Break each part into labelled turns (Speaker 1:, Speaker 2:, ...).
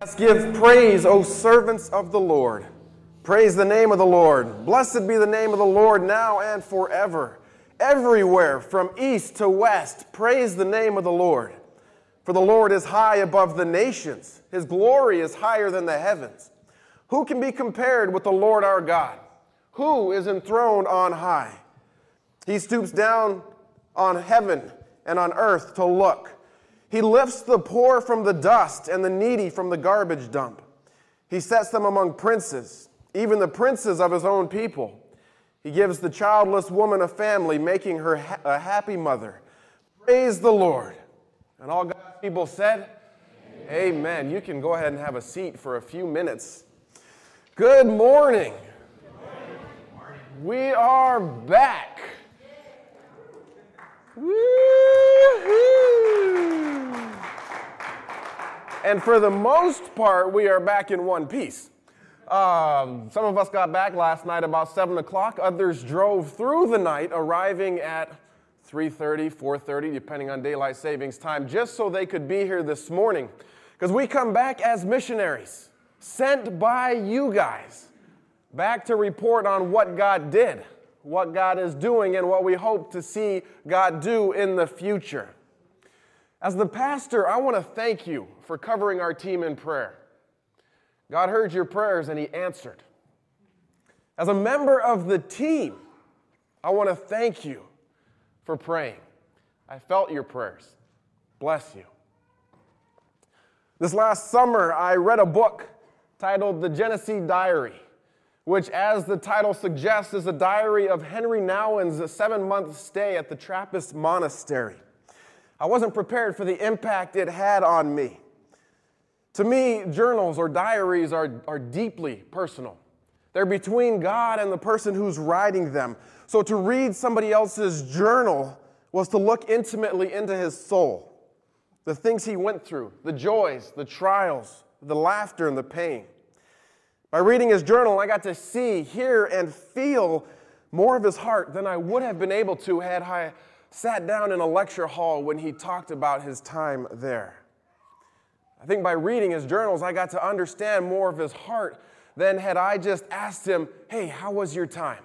Speaker 1: Let's give praise, O servants of the Lord. Praise the name of the Lord. Blessed be the name of the Lord now and forever. Everywhere, from east to west, praise the name of the Lord. For the Lord is high above the nations, his glory is higher than the heavens. Who can be compared with the Lord our God? Who is enthroned on high? He stoops down on heaven and on earth to look. He lifts the poor from the dust and the needy from the garbage dump. He sets them among princes, even the princes of his own people. He gives the childless woman a family, making her a happy mother. Praise the Lord. And all God's people said, Amen. Amen. You can go ahead and have a seat for a few minutes. Good morning. We are back. And for the most part, we are back in one piece. Um, some of us got back last night about 7 o'clock. Others drove through the night, arriving at 3.30, 4.30, depending on daylight savings time, just so they could be here this morning. Because we come back as missionaries, sent by you guys, back to report on what God did what God is doing and what we hope to see God do in the future. As the pastor, I want to thank you for covering our team in prayer. God heard your prayers and He answered. As a member of the team, I want to thank you for praying. I felt your prayers. Bless you. This last summer, I read a book titled The Genesee Diary which, as the title suggests, is a diary of Henri Nouwen's seven month stay at the Trappist monastery. I wasn't prepared for the impact it had on me. To me, journals or diaries are, are deeply personal. They're between God and the person who's writing them. So to read somebody else's journal was to look intimately into his soul, the things he went through, the joys, the trials, the laughter, and the pain. By reading his journal, I got to see, hear, and feel more of his heart than I would have been able to had I sat down in a lecture hall when he talked about his time there. I think by reading his journals, I got to understand more of his heart than had I just asked him, Hey, how was your time?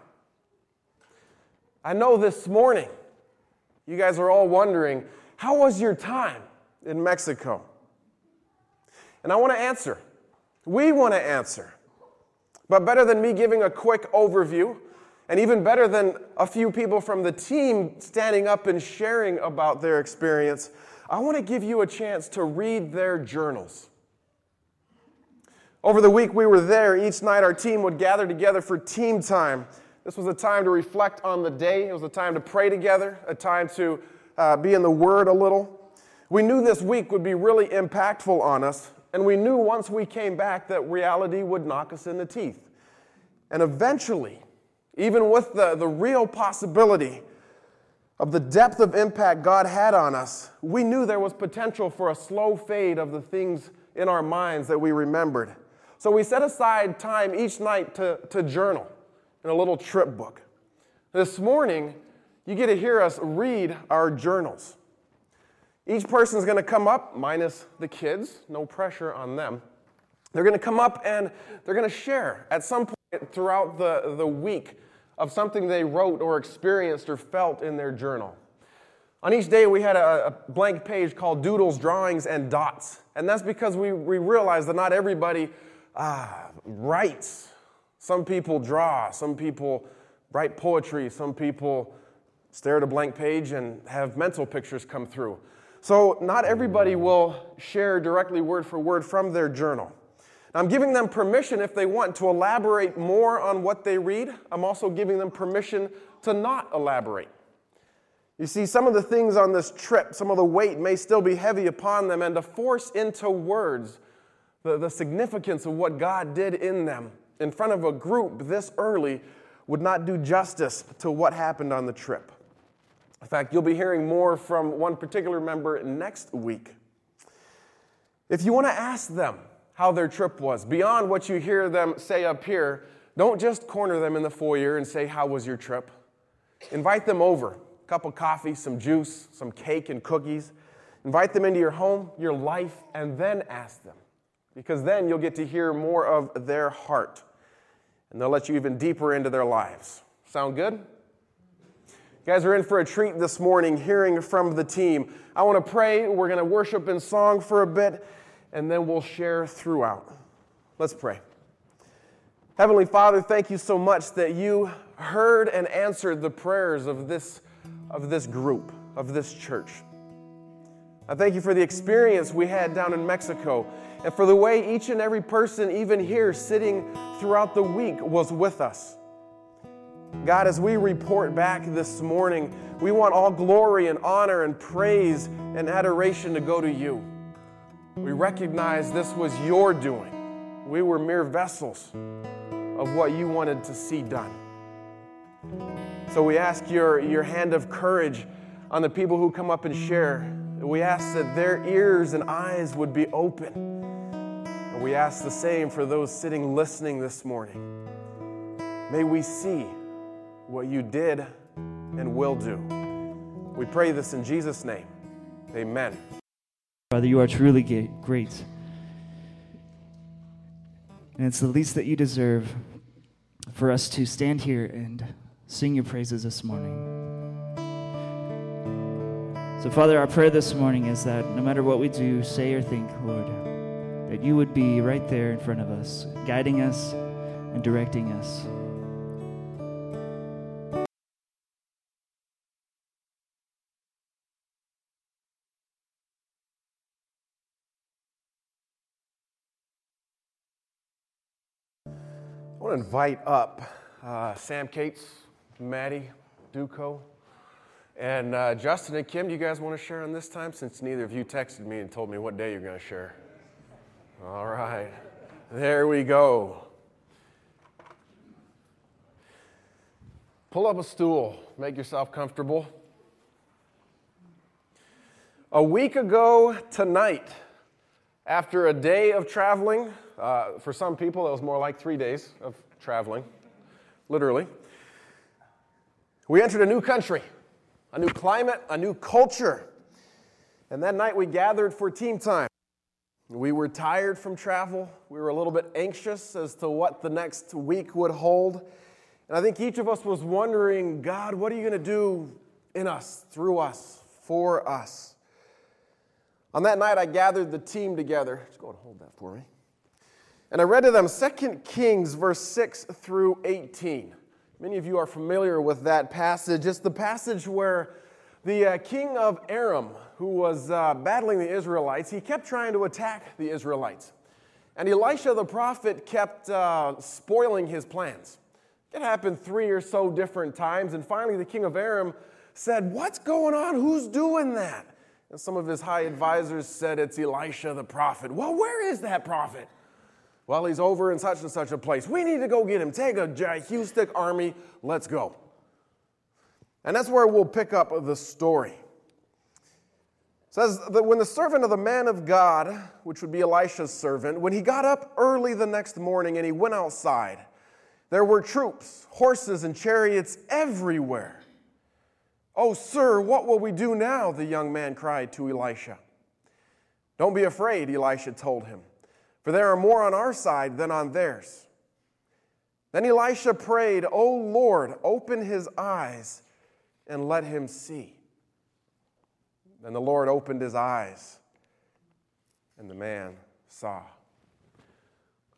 Speaker 1: I know this morning you guys are all wondering, How was your time in Mexico? And I want to answer. We want to answer. But better than me giving a quick overview, and even better than a few people from the team standing up and sharing about their experience, I want to give you a chance to read their journals. Over the week we were there, each night our team would gather together for team time. This was a time to reflect on the day, it was a time to pray together, a time to uh, be in the Word a little. We knew this week would be really impactful on us, and we knew once we came back that reality would knock us in the teeth. And eventually, even with the, the real possibility of the depth of impact God had on us, we knew there was potential for a slow fade of the things in our minds that we remembered. So we set aside time each night to, to journal in a little trip book. This morning, you get to hear us read our journals. Each person is going to come up, minus the kids, no pressure on them. They're going to come up and they're going to share at some point throughout the, the week of something they wrote or experienced or felt in their journal. On each day, we had a, a blank page called Doodles, Drawings, and Dots. And that's because we, we realized that not everybody uh, writes. Some people draw, some people write poetry, some people stare at a blank page and have mental pictures come through. So, not everybody will share directly word for word from their journal. I'm giving them permission if they want to elaborate more on what they read. I'm also giving them permission to not elaborate. You see, some of the things on this trip, some of the weight may still be heavy upon them, and to force into words the, the significance of what God did in them in front of a group this early would not do justice to what happened on the trip. In fact, you'll be hearing more from one particular member next week. If you want to ask them how their trip was, beyond what you hear them say up here, don't just corner them in the foyer and say, How was your trip? Invite them over. A cup of coffee, some juice, some cake and cookies. Invite them into your home, your life, and then ask them, because then you'll get to hear more of their heart and they'll let you even deeper into their lives. Sound good? You guys are in for a treat this morning hearing from the team. I want to pray. We're going to worship in song for a bit, and then we'll share throughout. Let's pray. Heavenly Father, thank you so much that you heard and answered the prayers of this, of this group, of this church. I thank you for the experience we had down in Mexico and for the way each and every person, even here sitting throughout the week, was with us. God, as we report back this morning, we want all glory and honor and praise and adoration to go to you. We recognize this was your doing. We were mere vessels of what you wanted to see done. So we ask your, your hand of courage on the people who come up and share. We ask that their ears and eyes would be open. And we ask the same for those sitting listening this morning. May we see what you did and will do. We pray this in Jesus' name. Amen.
Speaker 2: Father, you are truly great. And it's the least that you deserve for us to stand here and sing your praises this morning. So, Father, our prayer this morning is that no matter what we do, say or think, Lord, that you would be right there in front of us, guiding us and directing us.
Speaker 1: To invite up uh, Sam Cates, Maddie, Duco, and uh, Justin and Kim. Do you guys want to share on this time since neither of you texted me and told me what day you're going to share? All right, there we go. Pull up a stool, make yourself comfortable. A week ago tonight, after a day of traveling, uh, for some people, it was more like three days of traveling, literally. We entered a new country, a new climate, a new culture. And that night we gathered for team time. We were tired from travel. We were a little bit anxious as to what the next week would hold. And I think each of us was wondering, God, what are you going to do in us, through us, for us? On that night, I gathered the team together. Just go and hold that for me. And I read to them 2 Kings, verse 6 through 18. Many of you are familiar with that passage. It's the passage where the uh, king of Aram, who was uh, battling the Israelites, he kept trying to attack the Israelites. And Elisha the prophet kept uh, spoiling his plans. It happened three or so different times. And finally, the king of Aram said, What's going on? Who's doing that? And some of his high advisors said, It's Elisha the prophet. Well, where is that prophet? Well, he's over in such and such a place. We need to go get him. Take a huge army. Let's go. And that's where we'll pick up the story. It says that when the servant of the man of God, which would be Elisha's servant, when he got up early the next morning and he went outside, there were troops, horses, and chariots everywhere. Oh, sir, what will we do now? The young man cried to Elisha. Don't be afraid, Elisha told him for there are more on our side than on theirs. Then Elisha prayed, O Lord, open his eyes and let him see. Then the Lord opened his eyes, and the man saw.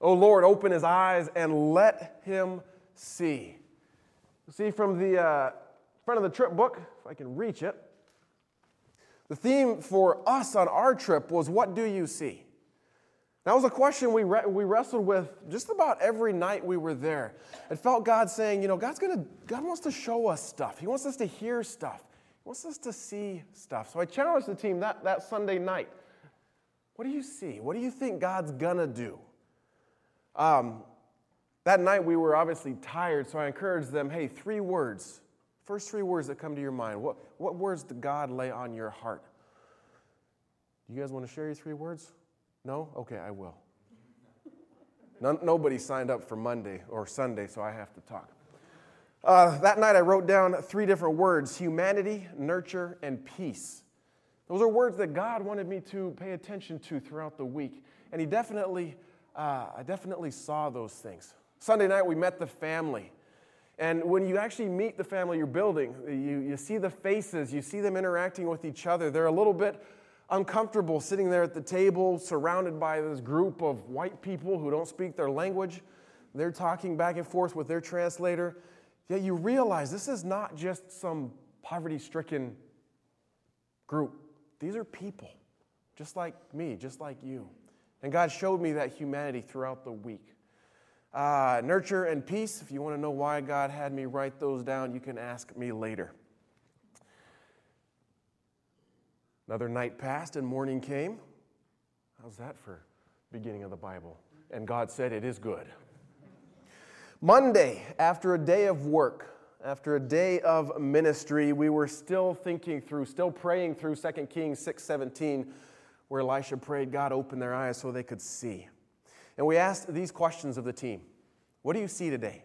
Speaker 1: O Lord, open his eyes and let him see. See from the uh, front of the trip book, if I can reach it, the theme for us on our trip was What do you see? That was a question we, re- we wrestled with just about every night we were there. It felt God saying, you know, God's gonna, God wants to show us stuff. He wants us to hear stuff. He wants us to see stuff. So I challenged the team that, that Sunday night. What do you see? What do you think God's gonna do? Um, that night we were obviously tired, so I encouraged them, hey, three words. First three words that come to your mind. What, what words did God lay on your heart? Do you guys want to share your three words? No? Okay, I will. None, nobody signed up for Monday or Sunday, so I have to talk. Uh, that night I wrote down three different words humanity, nurture, and peace. Those are words that God wanted me to pay attention to throughout the week. And He definitely, uh, I definitely saw those things. Sunday night, we met the family. And when you actually meet the family you're building, you, you see the faces, you see them interacting with each other. They're a little bit uncomfortable sitting there at the table, surrounded by this group of white people who don't speak their language. They're talking back and forth with their translator. Yet you realize this is not just some poverty stricken group, these are people, just like me, just like you. And God showed me that humanity throughout the week. Uh, nurture and peace. If you want to know why God had me write those down, you can ask me later. Another night passed and morning came. How's that for beginning of the Bible? And God said, It is good. Monday, after a day of work, after a day of ministry, we were still thinking through, still praying through 2 Kings 6:17, where Elisha prayed, God open their eyes so they could see. And we asked these questions of the team. What do you see today?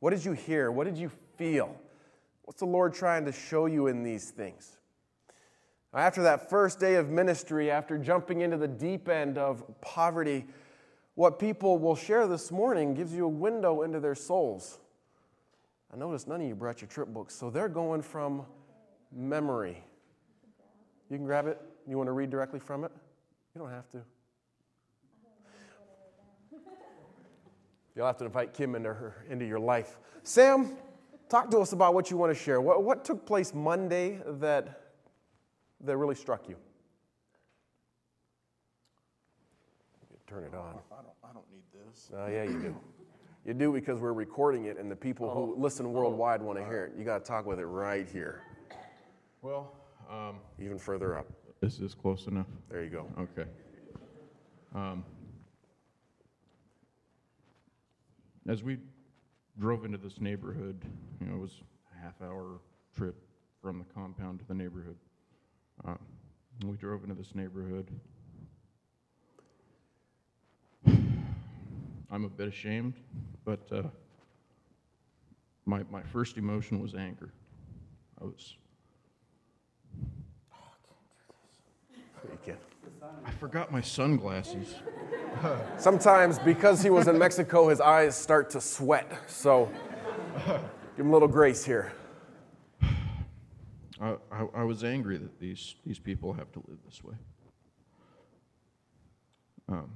Speaker 1: What did you hear? What did you feel? What's the Lord trying to show you in these things? After that first day of ministry, after jumping into the deep end of poverty, what people will share this morning gives you a window into their souls. I noticed none of you brought your trip books, so they're going from memory. You can grab it. You want to read directly from it? You don't have to. You'll have to invite Kim into, her, into your life. Sam, talk to us about what you want to share. What, what took place Monday that that really struck you? Turn it on.
Speaker 3: I don't, I don't need this.
Speaker 1: Oh, yeah, you do. You do because we're recording it, and the people who
Speaker 3: Oh.
Speaker 1: listen worldwide want to hear it. You got to talk with it right here,
Speaker 3: Well, um,
Speaker 1: even further up.
Speaker 3: is this close enough?
Speaker 1: There you go.
Speaker 3: Okay. Um, as we drove into this neighborhood, you know, it was a half hour trip from the compound to the neighborhood. Uh, we drove into this neighborhood. I'm a bit ashamed, but uh, my, my first emotion was anger. I was I forgot my sunglasses.
Speaker 1: Sometimes, because he was in Mexico, his eyes start to sweat. So, give him a little grace here.
Speaker 3: I, I, I was angry that these, these people have to live this way. Um,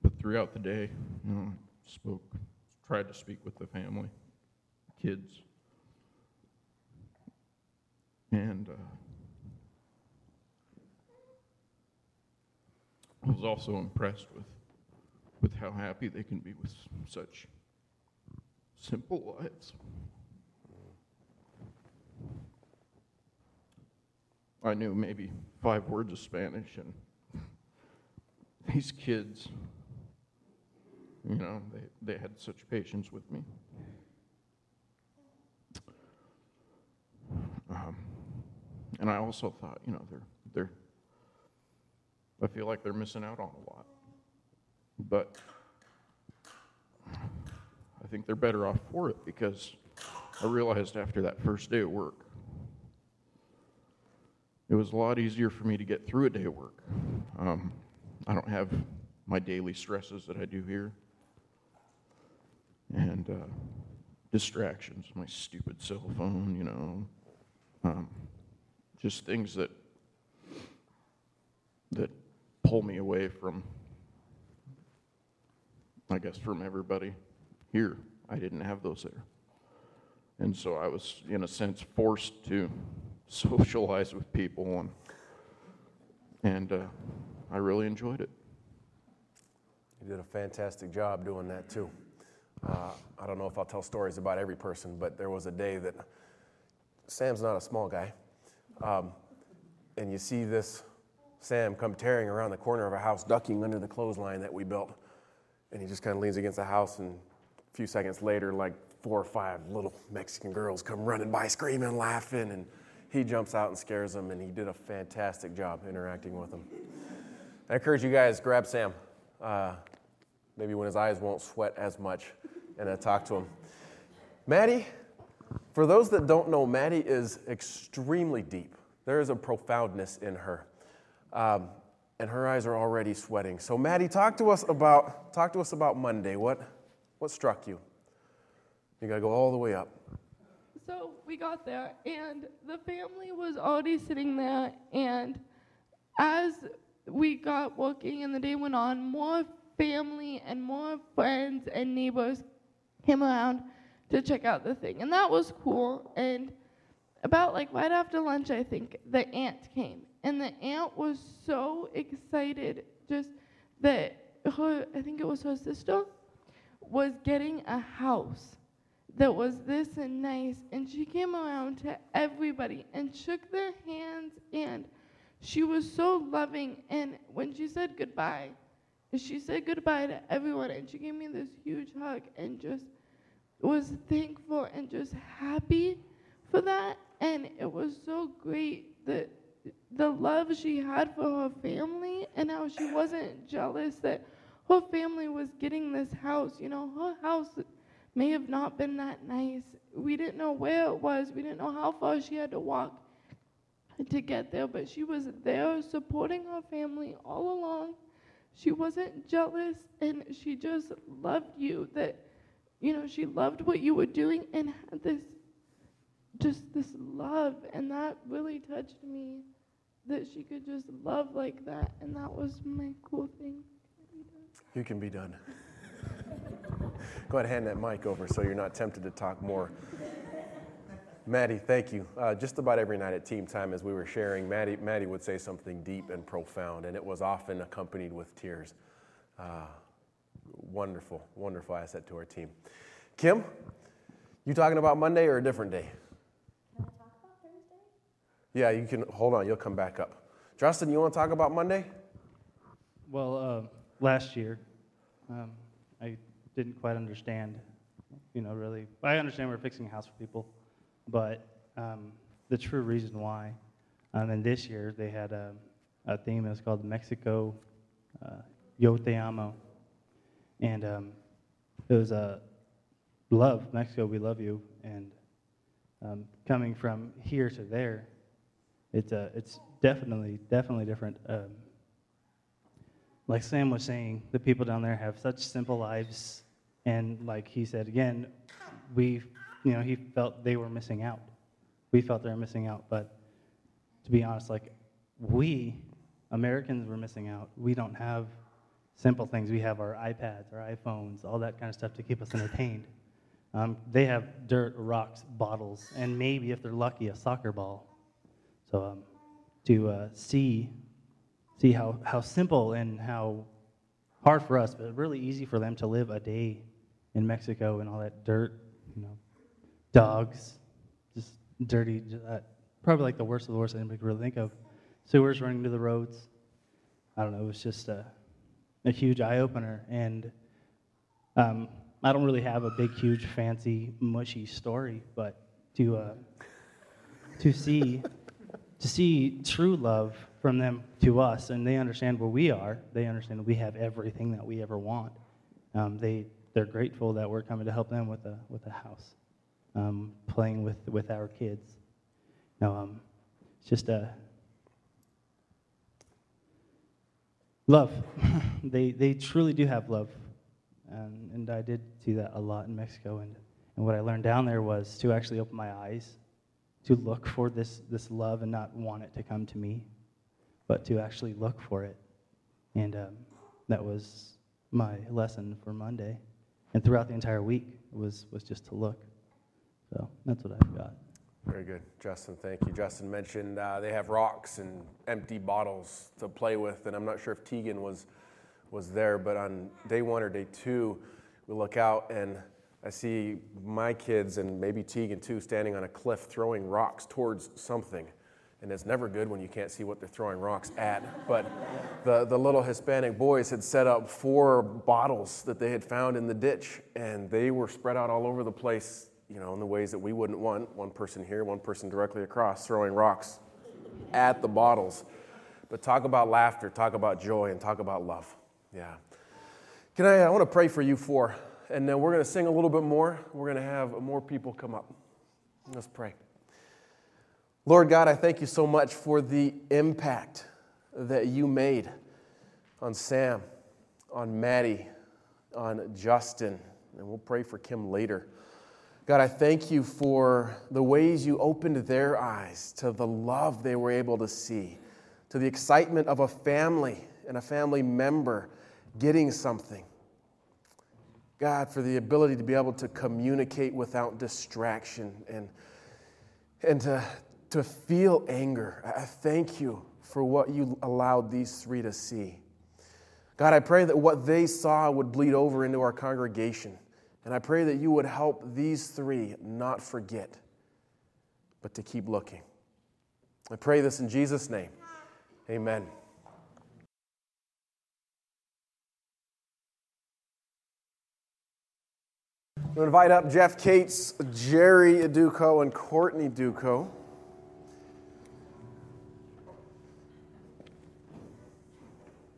Speaker 3: but throughout the day, you know, I spoke, tried to speak with the family, kids, and uh, I was also impressed with, with how happy they can be with such simple lives. I knew maybe five words of Spanish, and these kids, you know, they, they had such patience with me. Um, and I also thought, you know, they're, they're, I feel like they're missing out on a lot. But I think they're better off for it because I realized after that first day of work, it was a lot easier for me to get through a day of work. Um, I don't have my daily stresses that I do here. And uh, distractions, my stupid cell phone, you know, um, just things that that pull me away from, I guess, from everybody here. I didn't have those there. And so I was, in a sense, forced to socialize with people, and, and uh, I really enjoyed it.
Speaker 1: You did a fantastic job doing that too. Uh, I don't know if I'll tell stories about every person, but there was a day that Sam's not a small guy. Um, and you see this Sam come tearing around the corner of a house, ducking under the clothesline that we built. And he just kind of leans against the house, and a few seconds later, like four or five little Mexican girls come running by, screaming, laughing, and he jumps out and scares them, and he did a fantastic job interacting with them. I encourage you guys, grab Sam. Uh, maybe when his eyes won't sweat as much, and uh, talk to him. Maddie, For those that don't know, Maddie is extremely deep. There is a profoundness in her. Um, and her eyes are already sweating. So, Maddie, talk to us about talk to us about Monday. What what struck you? You got to go all the way up.
Speaker 4: So we got there, and the family was already sitting there. And as we got walking and the day went on, more family and more friends and neighbors came around to check out the thing, and that was cool. And about like right after lunch, I think the aunt came, and the aunt was so excited just that her, I think it was her sister, was getting a house that was this and nice. And she came around to everybody and shook their hands, and she was so loving. And when she said goodbye, she said goodbye to everyone, and she gave me this huge hug and just was thankful and just happy for that. And it was so great that the love she had for her family and how she wasn't jealous that her family was getting this house. You know, her house may have not been that nice. We didn't know where it was, we didn't know how far she had to walk to get there, but she was there supporting her family all along. She wasn't jealous and she just loved you that you know, she loved what you were doing and had this just this love and that really touched me that she could just love like that and that was my cool thing.
Speaker 1: You can be done. Go ahead and hand that mic over so you're not tempted to talk more. Maddie, thank you. Uh, just about every night at team time, as we were sharing, Maddie, Maddie would say something deep and profound, and it was often accompanied with tears. Uh, wonderful, wonderful asset to our team. Kim, you talking about Monday or a different day?
Speaker 5: Can I talk about Thursday?
Speaker 1: Yeah, you can. Hold on, you'll come back up. Justin, you want to talk about Monday?
Speaker 6: Well, uh, last year, um, I didn't quite understand, you know, really. I understand we're fixing a house for people, but um, the true reason why. Um, and this year they had a, a theme that was called Mexico uh, Yo Te Amo. And um, it was a love, Mexico, we love you. And um, coming from here to there, it's, uh, it's definitely, definitely different. Um, like Sam was saying, the people down there have such simple lives. And like he said again, we, you know, he felt they were missing out. We felt they were missing out. But to be honest, like we, Americans, were missing out. We don't have simple things. We have our iPads, our iPhones, all that kind of stuff to keep us entertained. Um, they have dirt, rocks, bottles, and maybe, if they're lucky, a soccer ball. So um, to uh, see see how, how simple and how hard for us, but really easy for them to live a day in Mexico and all that dirt, you know, dogs, just dirty, uh, probably like the worst of the worst anybody could really think of. Sewers running to the roads. I don't know, it was just a, a huge eye opener. And um, I don't really have a big, huge, fancy, mushy story, but to, uh, to see to see true love from them to us, and they understand where we are. They understand we have everything that we ever want. Um, they they're grateful that we're coming to help them with a with a house, um, playing with with our kids. No, um, it's just a love. they they truly do have love, and and I did see that a lot in Mexico. And and what I learned down there was to actually open my eyes to look for this, this love and not want it to come to me, but to actually look for it. And um, that was my lesson for Monday. And throughout the entire week was, was just to look. So that's what I've got.
Speaker 1: Very good, Justin. Thank you. Justin mentioned uh, they have rocks and empty bottles to play with, and I'm not sure if Tegan was was there, but on day one or day two, we look out and I see my kids and maybe Tegan too standing on a cliff throwing rocks towards something. And it's never good when you can't see what they're throwing rocks at. But the, the little Hispanic boys had set up four bottles that they had found in the ditch, and they were spread out all over the place, you know, in the ways that we wouldn't want. One person here, one person directly across, throwing rocks at the bottles. But talk about laughter, talk about joy, and talk about love. Yeah. Can I, I want to pray for you four and then we're going to sing a little bit more. We're going to have more people come up. Let's pray. Lord God, I thank you so much for the impact that you made on Sam, on Maddie, on Justin, and we'll pray for Kim later. God, I thank you for the ways you opened their eyes to the love they were able to see, to the excitement of a family and a family member getting something. God, for the ability to be able to communicate without distraction and, and to, to feel anger. I thank you for what you allowed these three to see. God, I pray that what they saw would bleed over into our congregation. And I pray that you would help these three not forget, but to keep looking. I pray this in Jesus' name. Amen. I'm invite up Jeff Cates, Jerry Duco, and Courtney Duco.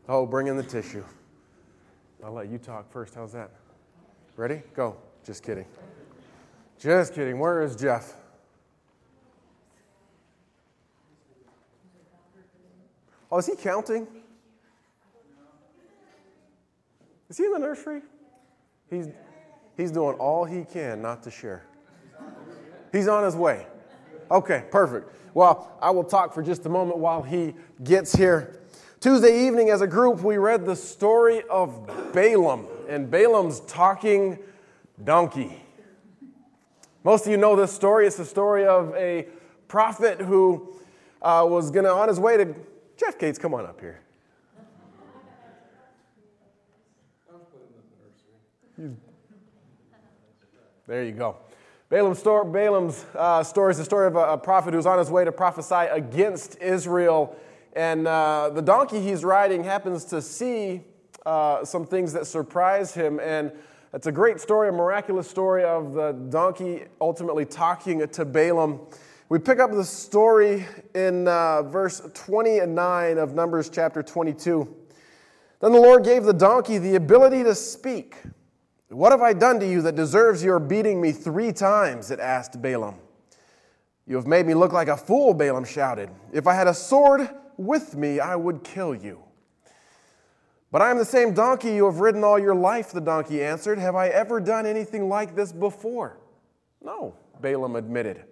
Speaker 1: Oh, bring in the tissue. I'll let you talk first. How's that? Ready? Go. Just kidding. Just kidding. Where is Jeff? Oh, is he counting? Is he in the nursery? He's, he's doing all he can not to share. He's on his way. Okay, perfect. Well, I will talk for just a moment while he gets here. Tuesday evening, as a group, we read the story of Balaam and Balaam's talking donkey. Most of you know this story. It's the story of a prophet who uh, was going to, on his way to. Jeff Cates, come on up here. There you go. Balaam's story, Balaam's, uh, story is the story of a, a prophet who's on his way to prophesy against Israel and uh, the donkey he's riding happens to see uh, some things that surprise him. And it's a great story, a miraculous story of the donkey ultimately talking to Balaam. We pick up the story in uh, verse 29 of Numbers chapter 22. Then the Lord gave the donkey the ability to speak. What have I done to you that deserves your beating me three times? It asked Balaam. You have made me look like a fool, Balaam shouted. If I had a sword, with me, I would kill you. But I am the same donkey you have ridden all your life, the donkey answered. Have I ever done anything like this before? No, Balaam admitted.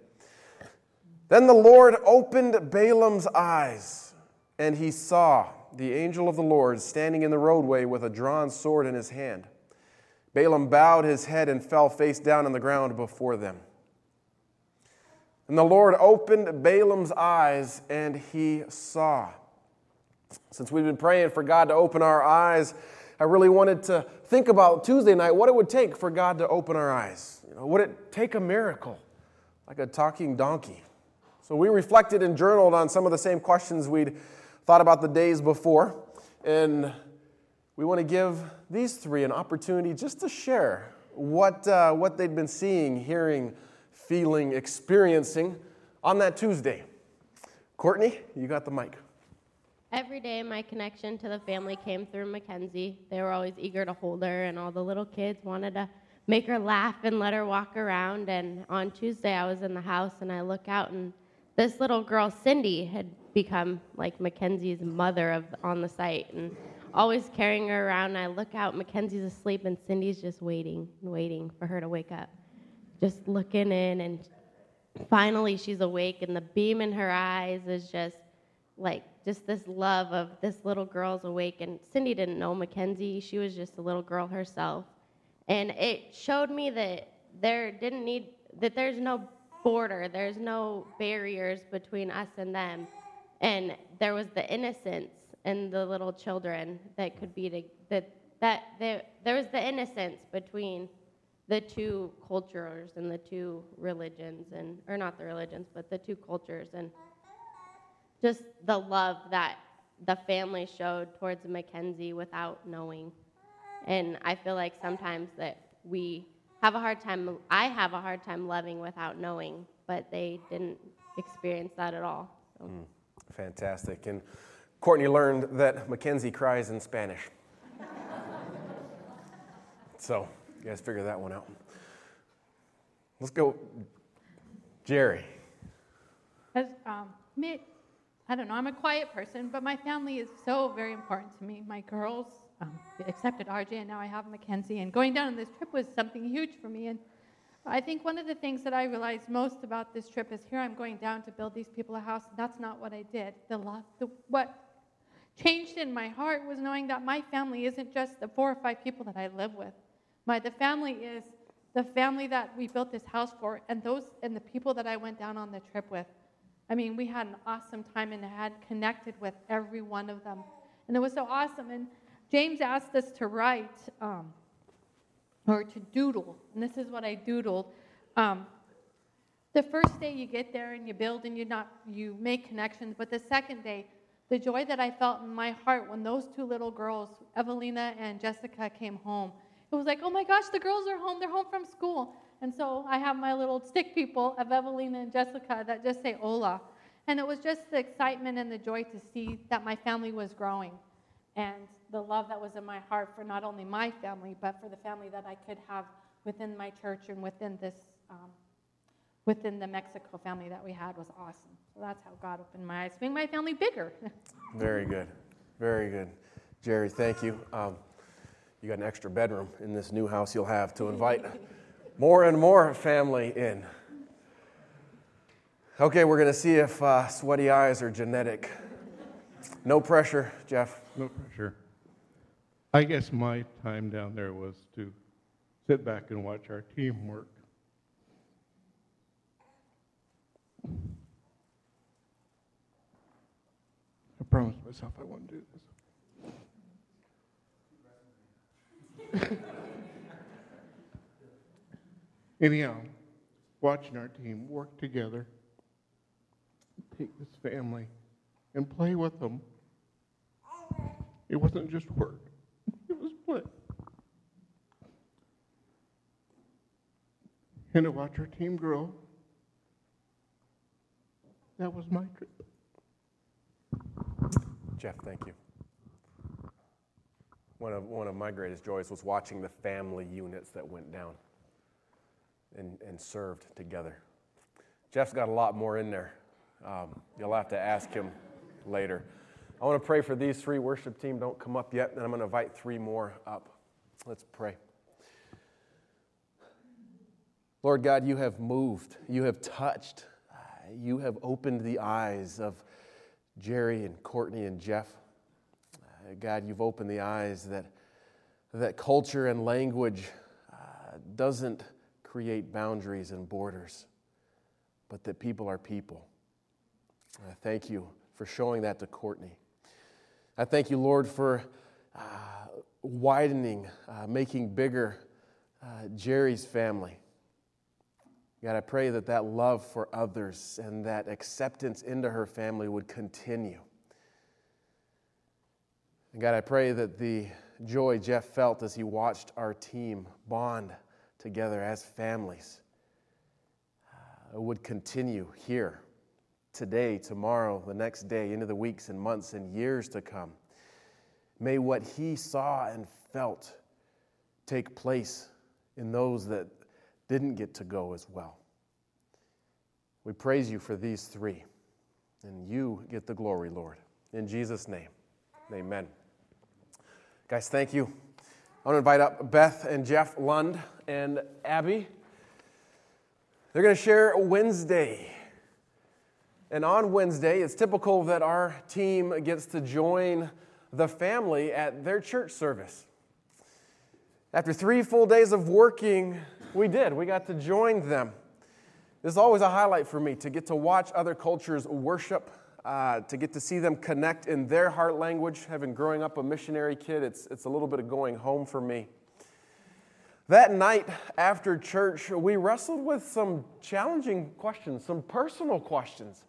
Speaker 1: Then the Lord opened Balaam's eyes, and he saw the angel of the Lord standing in the roadway with a drawn sword in his hand. Balaam bowed his head and fell face down on the ground before them. And the Lord opened Balaam's eyes, and he saw. Since we've been praying for God to open our eyes, I really wanted to think about Tuesday night what it would take for God to open our eyes. You know, would it take a miracle, like a talking donkey? So we reflected and journaled on some of the same questions we'd thought about the days before. And we want to give these three an opportunity just to share what, uh, what they'd been seeing, hearing, feeling, experiencing on that Tuesday. Courtney, you got the mic.
Speaker 5: Every day, my connection to the family came through Mackenzie. They were always eager to hold her, and all the little kids wanted to make her laugh and let her walk around. And on Tuesday, I was in the house, and I look out, and this little girl, Cindy, had become like Mackenzie's mother of, on the site, and always carrying her around. And I look out, Mackenzie's asleep, and Cindy's just waiting waiting for her to wake up. Just looking in and finally she's awake and the beam in her eyes is just like just this love of this little girl's awake. And cindy didn't know mackenzie. She was just a little girl herself. And it showed me that there didn't need that there's no border there's no barriers between us and them. And there was the innocence in the little children that could be to, that that there, there was the innocence between the two cultures and the two religions and or not the religions but the two cultures and just the love that the family showed towards Mackenzie without knowing. And I feel like sometimes that we have a hard time I have a hard time loving without knowing, but they didn't experience that at all. So. Mm,
Speaker 1: fantastic. And Courtney learned that Mackenzie cries in Spanish. so you guys figure that one out. Let's go. Jerry.
Speaker 7: As um, me, I don't know, I'm a quiet person, but my family is so very important to me. My girls um, accepted RJ, and now I have Mackenzie. And going down on this trip was something huge for me. And I think one of the things that I realized most about this trip is here I'm going down to build these people a house. That's not what I did. The, love, the what changed in my heart was knowing that my family isn't just the four or five people that I live with. My the family is the family that we built this house for, and those and the people that I went down on the trip with. I mean, we had an awesome time and had connected with every one of them, and it was so awesome. And James asked us to write um, or to doodle, and this is what I doodled. Um, the first day you get there and you build and you not you make connections, but the second day, the joy that I felt in my heart when those two little girls, Evelina and Jessica, came home it was like, oh my gosh, the girls are home. They're home from school. And so I have my little stick people of Evelina and Jessica that just say hola. And it was just the excitement and the joy to see that my family was growing and the love that was in my heart for not only my family, but for the family that I could have within my church and within this, um, within the Mexico family that we had was awesome. So that's how God opened my eyes, making my family bigger.
Speaker 1: Very good. Very good. Jerry, thank you. Um, you got an extra bedroom in this new house you'll have to invite more and more family in. Okay, we're going to see if uh, sweaty eyes are genetic. No pressure, Jeff.
Speaker 8: No pressure. I guess my time down there was to sit back and watch our team work. Promised myself I wouldn't do this. Anyhow, watching our team work together, take this family and play with them. It wasn't just work, it was play. And to watch our team grow, that was my trip.
Speaker 1: Jeff, thank you. One of, one of my greatest joys was watching the family units that went down and, and served together. Jeff's got a lot more in there. Um, you'll have to ask him later. I want to pray for these three worship team. Don't come up yet, and I'm going to invite three more up. Let's pray. Lord God, you have moved, you have touched, you have opened the eyes of Jerry and Courtney and Jeff. God, you've opened the eyes that, that culture and language uh, doesn't create boundaries and borders, but that people are people. I thank you for showing that to Courtney. I thank you, Lord, for uh, widening, uh, making bigger uh, Jerry's family. God, I pray that that love for others and that acceptance into her family would continue. And God, I pray that the joy Jeff felt as he watched our team bond together as families uh, would continue here today, tomorrow, the next day, into the weeks and months and years to come. May what he saw and felt take place in those that didn't get to go as well. We praise you for these three, and you get the glory, Lord. In Jesus' name, amen. Guys, thank you. I want to invite up Beth and Jeff Lund and Abby. They're going to share Wednesday. And on Wednesday, it's typical that our team gets to join the family at their church service. After three full days of working, we did. We got to join them. This is always a highlight for me to get to watch other cultures worship uh, to get to see them connect in their heart language. Having growing up a missionary kid, it's, it's a little bit of going home for me. That night after church, we wrestled with some challenging questions, some personal questions.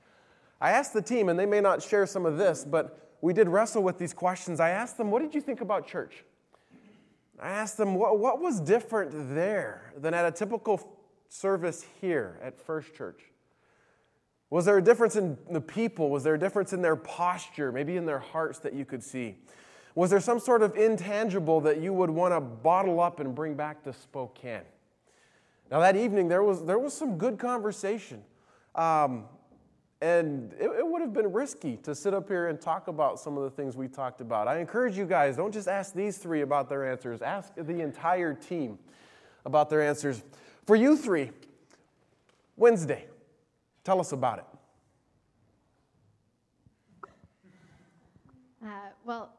Speaker 1: I asked the team, and they may not share some of this, but we did wrestle with these questions. I asked them, What did you think about church? I asked them, What, what was different there than at a typical service here at First Church? Was there a difference in the people? Was there a difference in their posture, maybe in their hearts that you could see? Was there some sort of intangible that you would want to bottle up and bring back to Spokane? Now, that evening, there was, there was some good conversation. Um, and it, it would have been risky to sit up here and talk about some of the things we talked about. I encourage you guys, don't just ask these three about their answers, ask the entire team about their answers. For you three, Wednesday, tell us about it.
Speaker 9: Uh, well,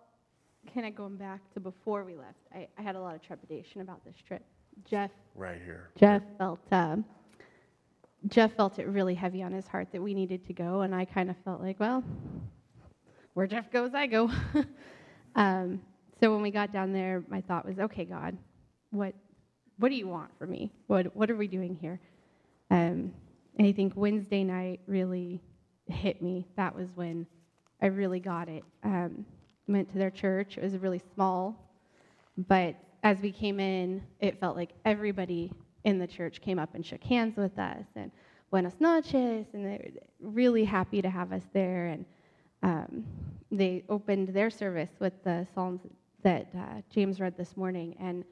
Speaker 9: kind of going back to before we left, I, I had a lot of trepidation about this trip. Jeff,
Speaker 1: Right here.
Speaker 9: Jeff felt um, Jeff felt it really heavy on his heart that we needed to go, and I kind of felt like, well, where Jeff goes, I go. um, so when we got down there, my thought was, okay, God, what what do you want from me? What what are we doing here? Um, and I think Wednesday night really hit me. That was when I really got it. Um, went to their church. It was really small, but as we came in, it felt like everybody in the church came up and shook hands with us and buenos noches, and they were really happy to have us there. And um, they opened their service with the psalms that uh, James read this morning, and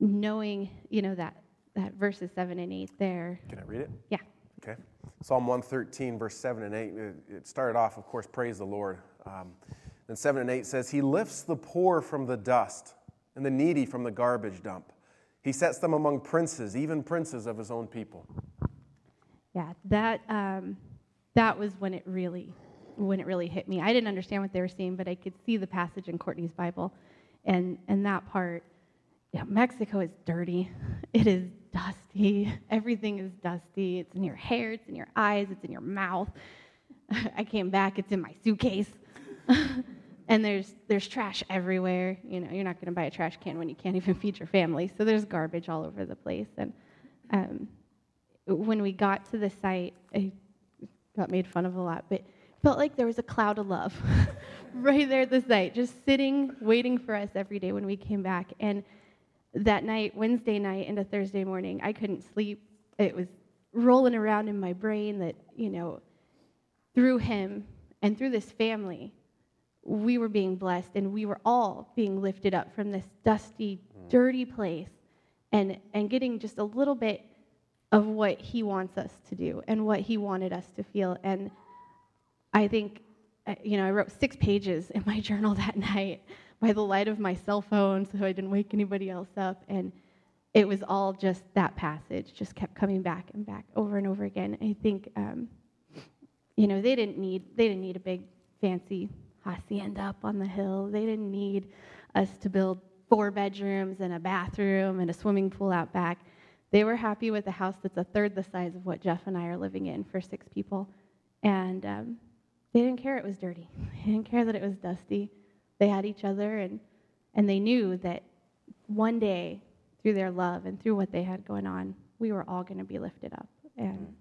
Speaker 9: knowing, you know, that that verses seven and eight there.
Speaker 1: Can I read it?
Speaker 9: Yeah.
Speaker 1: Okay. Psalm 113, verse 7 and 8. It- It started off, of course, praise the Lord. Um, then 7 and 8 says, He lifts the poor from the dust and the needy from the garbage dump. He sets them among princes, even princes of his own people.
Speaker 9: Yeah, that um, that was when it really when it really hit me. I didn't understand what they were saying, but I could see the passage in Courtney's Bible, and and that part. Yeah, Mexico is dirty. It is dusty. Everything is dusty. It's in your hair. It's in your eyes. It's in your mouth. I came back. It's in my suitcase. And there's there's trash everywhere. You know, you're not going to buy a trash can when you can't even feed your family. So there's garbage all over the place. And um, when we got to the site, I got made fun of a lot, but felt like there was a cloud of love right there at the site, just sitting, waiting for us every day when we came back. And that night, Wednesday night into Thursday morning, I couldn't sleep. It was rolling around in my brain that, you know, through him and through this family, we were being blessed and we were all being lifted up from this dusty, dirty place and, and getting just a little bit of what he wants us to do and what he wanted us to feel. And I think, uh, you know, I wrote six pages in my journal that night by the light of my cell phone so I didn't wake anybody else up. And it was all just that passage, just kept coming back and back over and over again. I think, um, you know, they didn't need they didn't need a big fancy hacienda up on the hill. They didn't need us to build four bedrooms and a bathroom and a swimming pool out back. They were happy with a house that's a third the size of what Jeff and I are living in for six people, and um, they didn't care it was dirty. They didn't care that it was dusty. They had each other, and and they knew that one day, through their love and through what they had going on, we were all going to be lifted up, and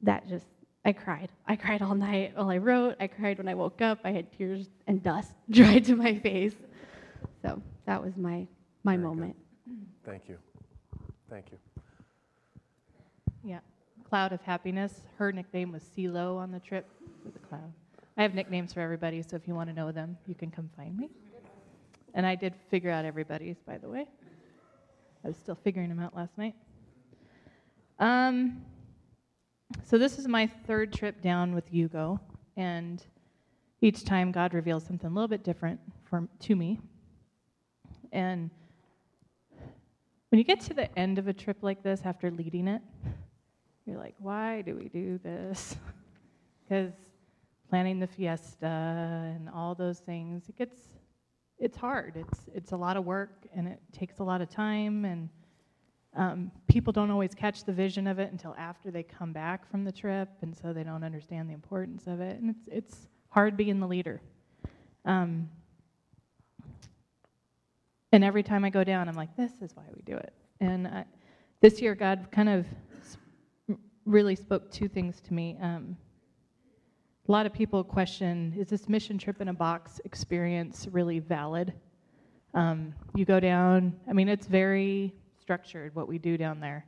Speaker 9: that just I cried. I cried all night while I wrote. I cried when I woke up. I had tears and dust dried to my face. So that was my my
Speaker 1: Very good.
Speaker 9: moment.
Speaker 1: Thank you. Thank you.
Speaker 10: Yeah, Cloud of Happiness. Her nickname was CeeLo on the trip with the cloud. I have nicknames for everybody, so if you want to know them, you can come find me. And I did figure out everybody's, by the way. I was still figuring them out last night. Um, so this is my third trip down with Yugo, and each time God reveals something a little bit different for, to me. And when you get to the end of a trip like this after leading it, you're like, why do we do this? Because planning the fiesta and all those things, it gets, it's hard. It's, it's a lot of work and it takes a lot of time and um, people don't always catch the vision of it until after they come back from the trip, and so they don't understand the importance of it. And it's, it's hard being the leader. Um, and every time I go down, I'm like, this is why we do it. And I, this year, God kind of really spoke two things to me. Um, a lot of people question is this mission trip in a box experience really valid? Um, you go down, I mean, it's very structured what we do down there.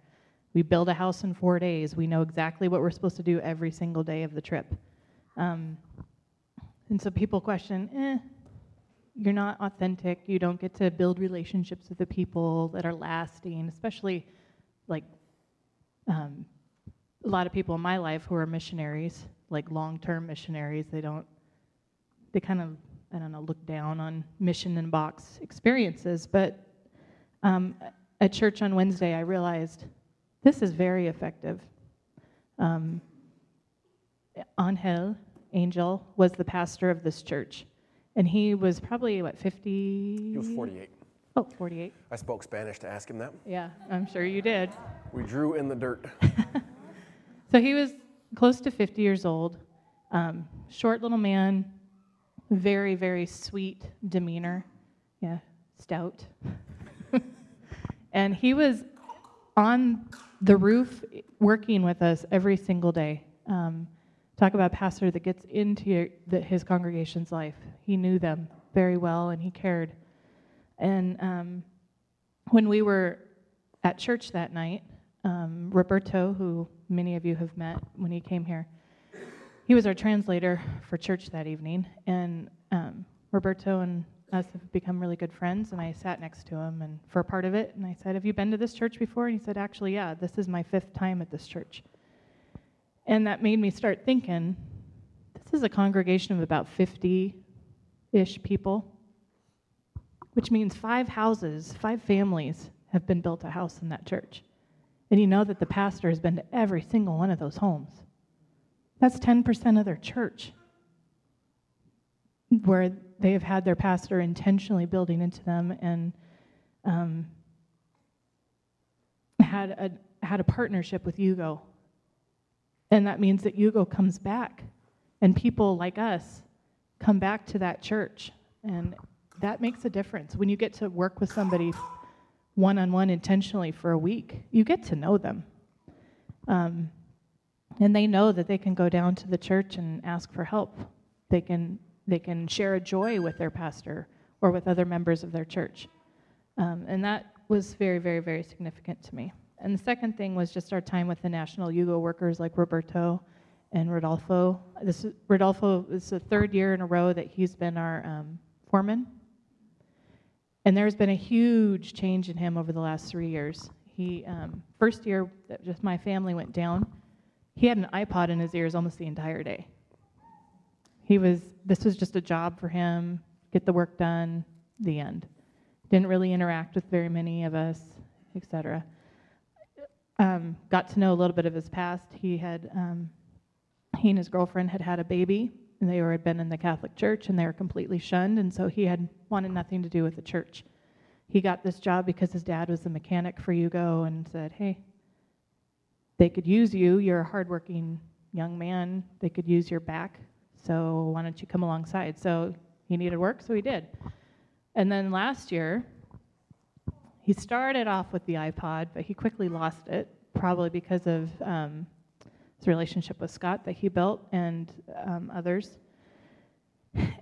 Speaker 10: We build a house in four days. We know exactly what we're supposed to do every single day of the trip. Um, and so people question, eh, you're not authentic. You don't get to build relationships with the people that are lasting, especially like um, a lot of people in my life who are missionaries, like long-term missionaries. They don't, they kind of, I don't know, look down on mission and box experiences. But um, at church on Wednesday, I realized this is very effective. Um, Angel, Angel was the pastor of this church, and he was probably what 50.
Speaker 1: He was 48.
Speaker 10: Oh, 48.
Speaker 1: I spoke Spanish to ask him that.
Speaker 10: Yeah, I'm sure you did.
Speaker 1: We drew in the dirt.
Speaker 10: So he was close to 50 years old, um, short little man, very, very sweet demeanor. Yeah, stout. and he was on the roof working with us every single day. Um, talk about a pastor that gets into your, the, his congregation's life. He knew them very well and he cared. And um, when we were at church that night, um, Roberto, who many of you have met when he came here, he was our translator for church that evening. And um, Roberto and us have become really good friends. And I sat next to him and for a part of it, and I said, "Have you been to this church before?" And he said, "Actually, yeah. This is my fifth time at this church." And that made me start thinking, this is a congregation of about 50-ish people, which means five houses, five families have been built a house in that church. And you know that the pastor has been to every single one of those homes. That's 10% of their church, where they have had their pastor intentionally building into them and um, had, a, had a partnership with Yugo. And that means that Yugo comes back, and people like us come back to that church. And that makes a difference. When you get to work with somebody one on one intentionally for a week, you get to know them. Um, and they know that they can go down to the church and ask for help. They can, they can share a joy with their pastor or with other members of their church. Um, and that was very, very, very significant to me. And the second thing was just our time with the national Yugo workers like Roberto and Rodolfo. This is, Rodolfo is the third year in a row that he's been our um, foreman and there's been a huge change in him over the last three years. He, um, first year that just my family went down, he had an iPod in his ears almost the entire day. He was, this was just a job for him, get the work done, the end. Didn't really interact with very many of us, etc. Um, got to know a little bit of his past. He had, um, he and his girlfriend had had a baby and they were, had been in the Catholic Church and they were completely shunned, and so he had wanted nothing to do with the church. He got this job because his dad was a mechanic for Yugo and said, Hey, they could use you. You're a hardworking young man. They could use your back. So why don't you come alongside? So he needed work, so he did. And then last year, he started off with the iPod, but he quickly lost it, probably because of um, his relationship with Scott that he built and um, others.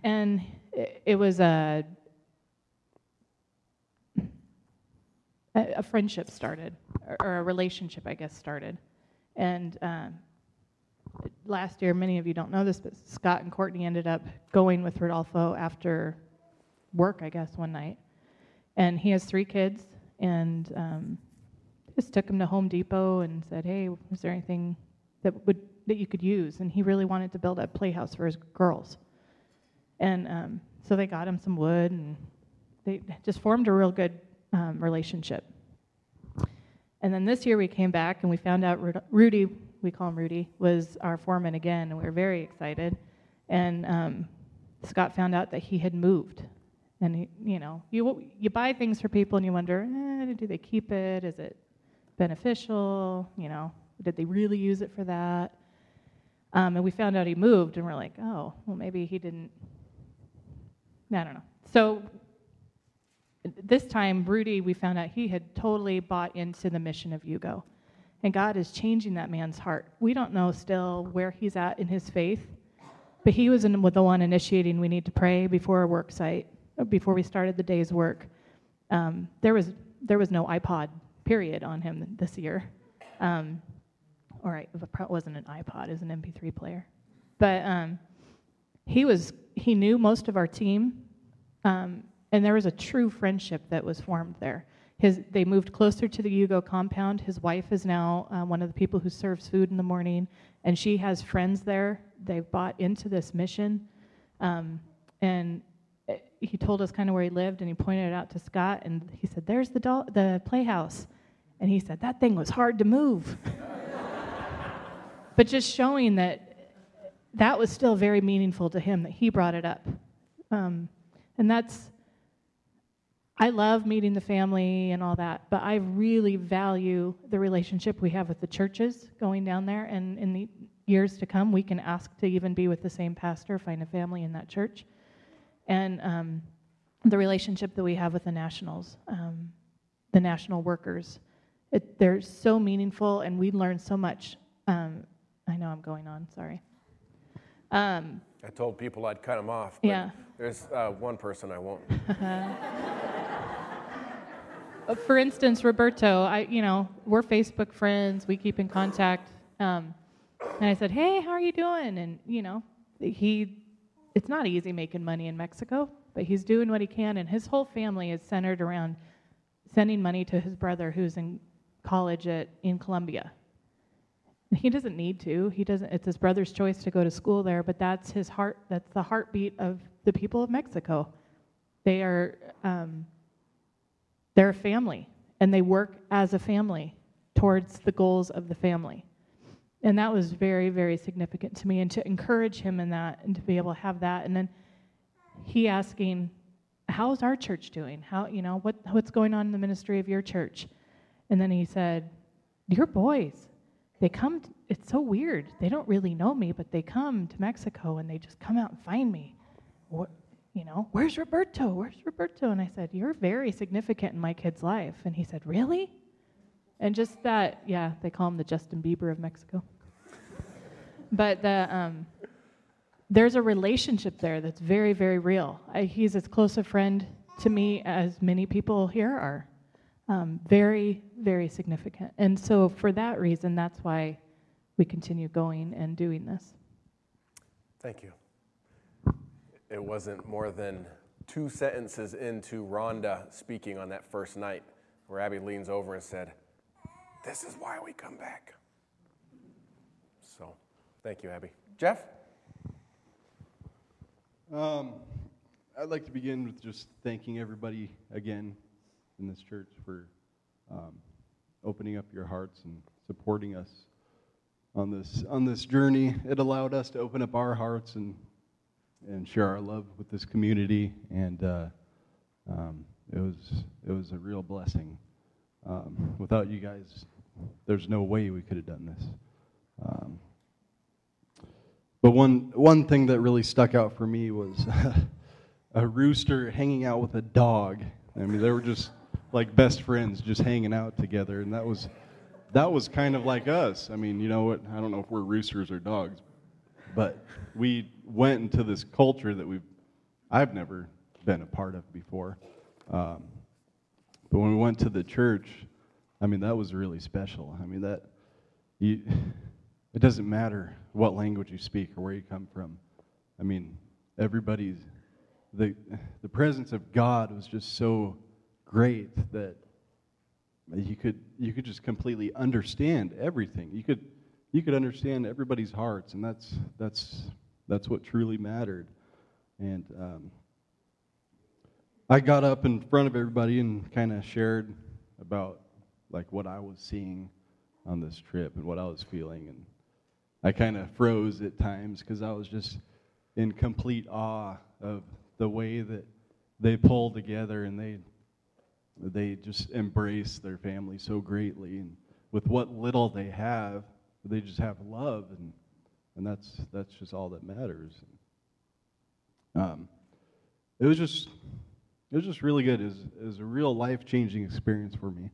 Speaker 10: And it, it was a, a friendship started, or, a relationship, I guess, started. And um, last year, many of you don't know this, but Scott and Courtney ended up going with Rodolfo after work, I guess, one night. And he has three kids, and um, just took him to Home Depot and said, "Hey, is there anything that would that you could use, and he really wanted to build a playhouse for his girls. And um, so they got him some wood, and they just formed a real good um, relationship. And then this year we came back and we found out Rudy, we call him Rudy, was our foreman again, and we were very excited. And um, Scott found out that he had moved. And he, you know, you you buy things for people and you wonder, eh, do they keep it? Is it beneficial? You know, did they really use it for that? Um, and we found out he moved, and we're like, oh, well, maybe he didn't. I don't know. So this time, Rudy, we found out he had totally bought into the mission of Yugo. And God is changing that man's heart. We don't know still where he's at in his faith, but he was in, the one initiating we need to pray before a work site, before we started the day's work. Um, there, was, there was no iPod, period, on him this year. Um, or it wasn't an iPod, it was an MP3 player. But um, he was he knew most of our team, um, and there was a true friendship that was formed there. His, they moved closer to the Yugo compound. His wife is now uh, one of the people who serves food in the morning, and she has friends there. They've bought into this mission. Um, and uh, he told us kind of where he lived, and he pointed it out to Scott, and he said, There's the, doll- the playhouse. And he said, That thing was hard to move. but just showing that that was still very meaningful to him that he brought it up. Um, and that's, I love meeting the family and all that, but I really value the relationship we have with the churches going down there. And in the years to come, we can ask to even be with the same pastor, find a family in that church. And um, the relationship that we have with the nationals, um, the national workers, it, they're so meaningful, and we learn so much. Um, I know I'm going on, sorry. Um,
Speaker 1: I told people I'd cut them off. But
Speaker 10: Yeah.
Speaker 1: There's uh, one person I won't.
Speaker 10: For instance, Roberto, I, you know, we're Facebook friends. We keep in contact. Um, and I said, "Hey, how are you doing?" And you know, he, it's not easy making money in Mexico, but he's doing what he can, and his whole family is centered around sending money to his brother who's in college at in Colombia. He doesn't need to. He doesn't. It's his brother's choice to go to school there, but that's his heart. That's the heartbeat of the people of Mexico. They are. Um, they're a family, and they work as a family towards the goals of the family. And that was very, very significant to me, and to encourage him in that, and to be able to have that. And then he asking, "How's our church doing? How you know what what's going on in the ministry of your church?" And then he said, "Your boys, they come. it's so weird. They don't really know me, but they come to Mexico and they just come out and find me. What, you know, where's Roberto? Where's Roberto? And I said, You're very significant in my kid's life. And he said, Really? And just that, yeah, they call him the Justin Bieber of Mexico. But the, um, there's a relationship there that's very, very real. I, he's as close a friend to me as many people here are. Um, very, very significant. And so, for that reason, that's why we continue going and doing this.
Speaker 1: Thank you. It wasn't more than two sentences into Rhonda speaking on that first night where Abby leans over and said, This is why we come back. So, thank you, Abby. Jeff?
Speaker 11: Um, I'd like to begin with just thanking everybody again in this church for um, opening up your hearts and supporting us on this on this journey. It allowed us to open up our hearts and and share our love with this community, and uh, um, it was it was a real blessing. Um, without you guys, there's no way we could have done this. Um, but one, one thing that really stuck out for me was a rooster hanging out with a dog. I mean, they were just like best friends, just hanging out together, and that was that was kind of like us. I mean, you know what? I don't know if we're roosters or dogs, but we went into this culture that we've I've never been a part of before. Um, but when we went to the church, I mean, that was really special. I mean, that you, it doesn't matter what language you speak or where you come from. I mean, everybody's the the presence of God was just so great that you could you could just completely understand everything. You could you could understand everybody's hearts, and that's that's that's what truly mattered. And um, I got up in front of everybody and kind of shared about like what I was seeing on this trip and what I was feeling, and I kind of froze at times because I was just in complete awe of the way that they pull together and they they just embrace their family so greatly. And with what little they have they just have love. And and that's that's just all that matters. Um, it was just it was just really good. It was, it was a real life-changing experience for me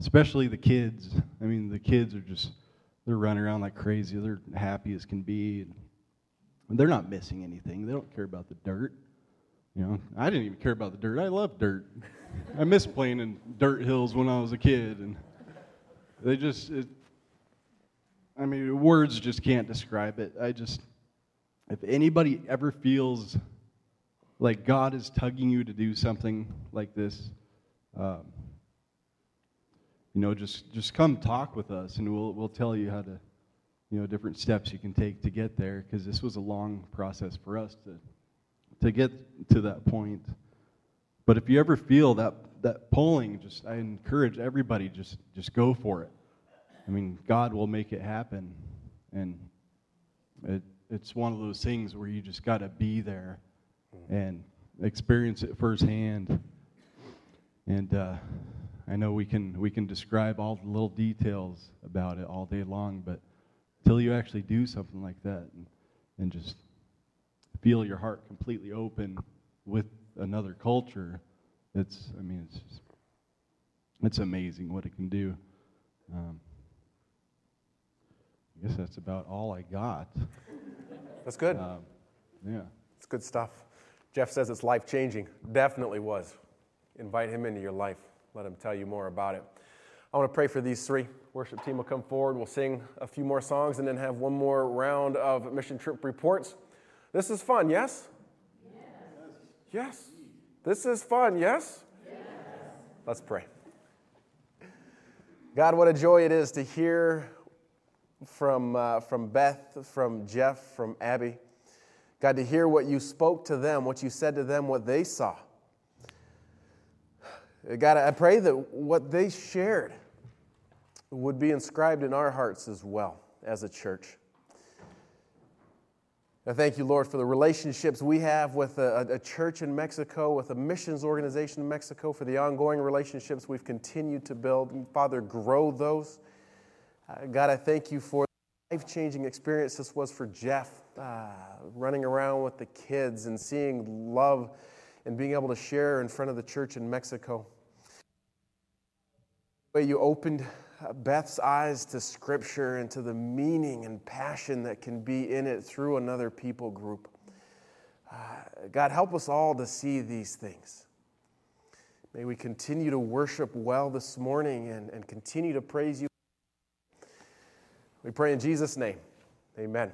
Speaker 11: especially the kids. I mean the kids are just they're running around like crazy. They're happy as can be. And they're not missing anything. They don't care about the dirt. You know, I didn't even care about the dirt. I love dirt. I miss playing in dirt hills when I was a kid, and they just, it, I mean, words just can't describe it. I just, if anybody ever feels like God is tugging you to do something like this, um, you know, just, just come talk with us and we'll, we'll tell you how to, you know, different steps you can take to get there because this was a long process for us to, to get to that point. But if you ever feel that, that pulling, just I encourage everybody just, just go for it. I mean, God will make it happen. And it, it's one of those things where you just got to be there and experience it firsthand. And uh, I know we can, we can describe all the little details about it all day long, but until you actually do something like that and, and just feel your heart completely open with another culture, it's, I mean, it's, just, it's amazing what it can do. Um, I guess that's about all I got.
Speaker 1: That's good.
Speaker 11: Um, yeah.
Speaker 1: It's good stuff. Jeff says it's life changing. Definitely was. Invite him into your life. Let him tell you more about it. I want to pray for these three. Worship team will come forward. We'll sing a few more songs and then have one more round of mission trip reports. This is fun, yes? Yes. Yes. This is fun, yes? Yes. Let's pray. God, what a joy it is to hear from, uh, from Beth, from Jeff, from Abby. God, to hear what you spoke to them, what you said to them, what they saw. God, I pray that what they shared would be inscribed in our hearts as well as a church. I thank you, Lord, for the relationships we have with a, a, church in Mexico, with a missions organization in Mexico, for the ongoing relationships we've continued to build. Father, grow those. Uh, God, I thank you for the life changing experience this was for Jeff, uh, running around with the kids and seeing love and being able to share in front of the church in Mexico. Way you opened Beth's eyes to Scripture and to the meaning and passion that can be in it through another people group. Uh, God, help us all to see these things. May we continue to worship well this morning and, and continue to praise you. We pray in Jesus' name. Amen.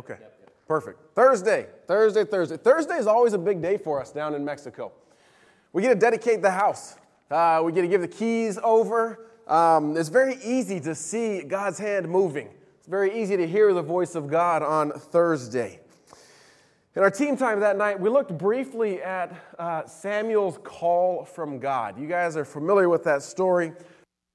Speaker 1: Okay. Perfect. Thursday, Thursday, Thursday. Thursday is always a big day for us down in Mexico. We get to dedicate the house, uh, we get to give the keys over. Um, it's very easy to see God's hand moving. It's very easy to hear the voice of God on Thursday. In our team time that night, we looked briefly at uh, Samuel's call from God. You guys are familiar with that story.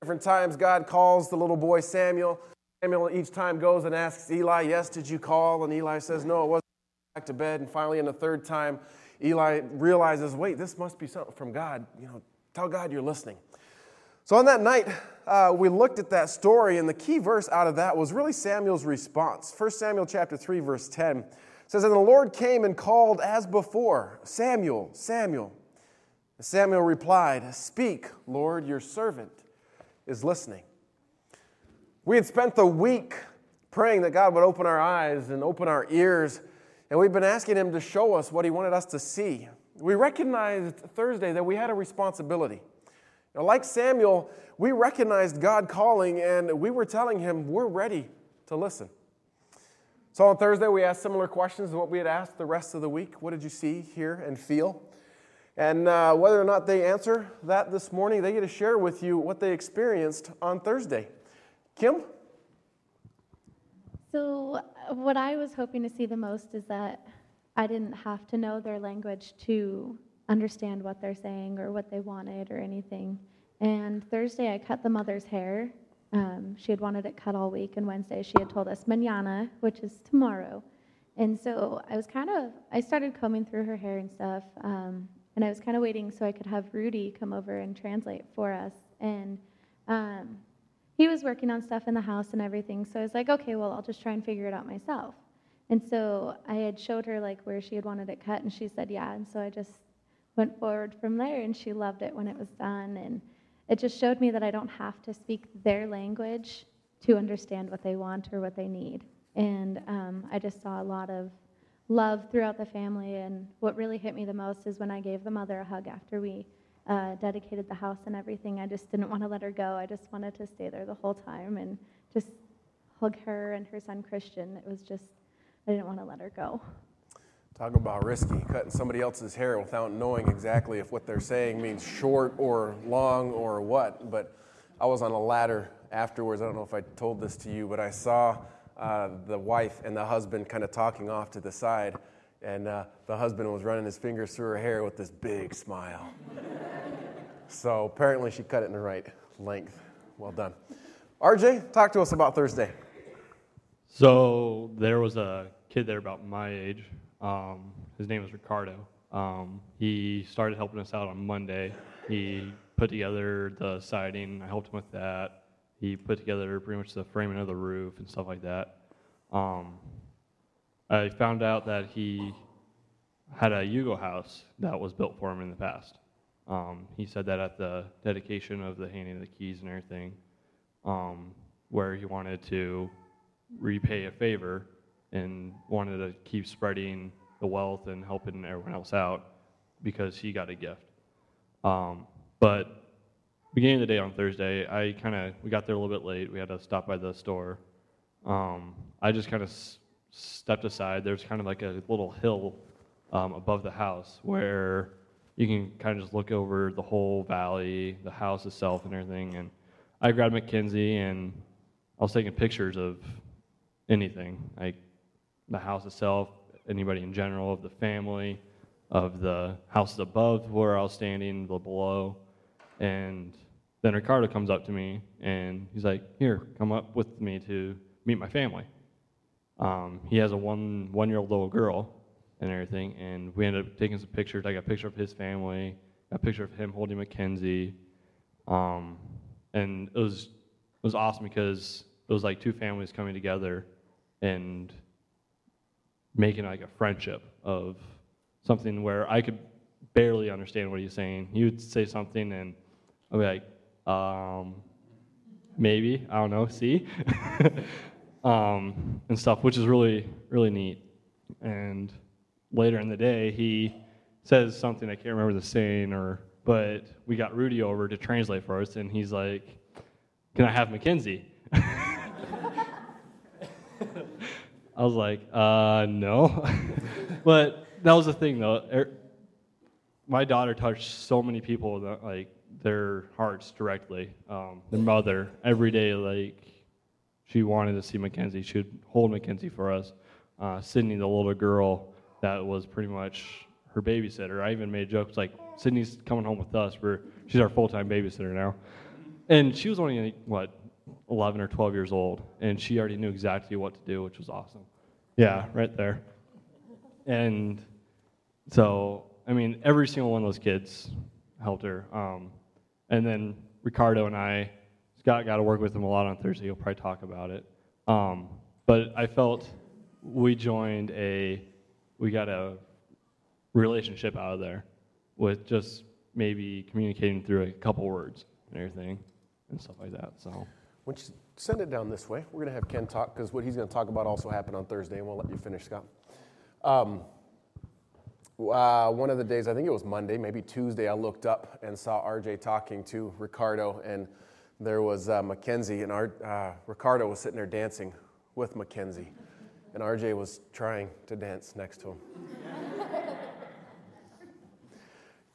Speaker 1: Different times, God calls the little boy Samuel. Samuel each time goes and asks Eli, Yes, did you call? And Eli says, No, it wasn't. Back to bed. And finally, in the third time, Eli realizes, Wait, this must be something from God. You know, tell God you're listening. So on that night, uh, we looked at that story, and the key verse out of that was really Samuel's response. 1 Samuel chapter 3, verse 10 says, And the Lord came and called as before, Samuel, Samuel. Samuel replied, Speak, Lord, your servant is listening. We had spent the week praying that God would open our eyes and open our ears, and we've been asking Him to show us what He wanted us to see. We recognized Thursday that we had a responsibility. Now, like Samuel, we recognized God calling, and we were telling Him we're ready to listen. So on Thursday, we asked similar questions to what we had asked the rest of the week. What did you see, hear, and feel? And uh, whether or not they answer that this morning, they get to share with you what they experienced on Thursday. Kim?
Speaker 12: So, what I was hoping to see the most is that I didn't have to know their language to understand what they're saying or what they wanted or anything. And Thursday, I cut the mother's hair. Um, she had wanted it cut all week, and Wednesday, she had told us mañana, which is tomorrow. And so I was kind of, I started combing through her hair and stuff, um, and I was kind of waiting so I could have Rudy come over and translate for us. And um, he was working on stuff in the house and everything. So I was like, okay, well, I'll just try and figure it out myself. And so I had showed her like where she had wanted it cut, and she said, yeah. And so I just went forward from there, and she loved it when it was done. And it just showed me that I don't have to speak their language to understand what they want or what they need. And um, I just saw a lot of love throughout the family. And what really hit me the most is when I gave the mother a hug after we uh, dedicated the house and everything. I just didn't want to let her go. I just wanted to stay there the whole time and just hug her and her son Christian. It was just
Speaker 13: I didn't want to let her go.
Speaker 1: Talk about risky, cutting somebody else's hair without knowing exactly if what they're saying means short or long or what. But I was on a ladder afterwards. I don't know if I told this to you, but I saw uh, the wife and the husband kind of talking off to the side. And uh, the husband was running his fingers through her hair with this big smile. so apparently she cut it in the right length. Well done. RJ, talk to us about Thursday.
Speaker 14: So there was a kid there about my age. Um, his name is Ricardo. Um, he started helping us out on Monday. He put together the siding. I helped him with that. He put together pretty much the framing of the roof and stuff like that. Um, I found out that he had a Yugo house that was built for him in the past. Um, he said that at the dedication of the handing of the keys and everything, um, where he wanted to repay a favor and wanted to keep spreading the wealth and helping everyone else out because he got a gift. Um, but beginning of the day on Thursday, I kind of we got there a little bit late. We had to stop by the store. Um, I just kind of s- stepped aside. There's kind of like a little hill um, above the house where you can kind of just look over the whole valley, the house itself, and everything. And I grabbed Mackenzie and I was taking pictures of anything, like the house itself, anybody in general, of the family, of the houses above where I was standing, the below. And then Ricardo comes up to me and he's like, Here, come up with me to meet my family. Um, he has a one one year old little girl and everything, and we ended up taking some pictures. I got a picture of his family, a picture of him holding Mackenzie. Um, and it was it was awesome because it was like two families coming together and making like a friendship of something where I could barely understand what he's saying. He would say something and I'd be like, um, maybe, I don't know, see? um, and stuff, which is really, really neat. And later in the day, he says something, I can't remember the saying, or, but we got Rudy over to translate for us, and he's like, can I have Mackenzie? I was like, uh, no. but that was the thing, though. Er, my daughter touched so many people that, like, their hearts directly. Um, their mother, every day, like, she wanted to see Mackenzie. She would hold Mackenzie for us. Uh, Sydney, the little girl that was pretty much her babysitter. I even made jokes like, Sydney's coming home with us. We're, she's our full time babysitter now. And she was only, what, 11 or 12 years old, and she already knew exactly what to do, which was awesome. Yeah, right there. And so, I mean, every single one of those kids helped her. Um, and then Ricardo and I, Scott got to work with him a lot on Thursday. He'll probably talk about it. Um, but I felt we joined a, we got a relationship out of there with just maybe communicating through a couple words and everything and stuff like that. So.
Speaker 1: Don't you send it down this way? We're going to have Ken talk because what he's going to talk about also happened on Thursday, and we'll let you finish, Scott. Um, uh, one of the days, I think it was Monday, maybe Tuesday, I looked up and saw RJ talking to Ricardo, and there was uh, Mackenzie, and our, uh, Ricardo was sitting there dancing with Mackenzie, and RJ was trying to dance next to him.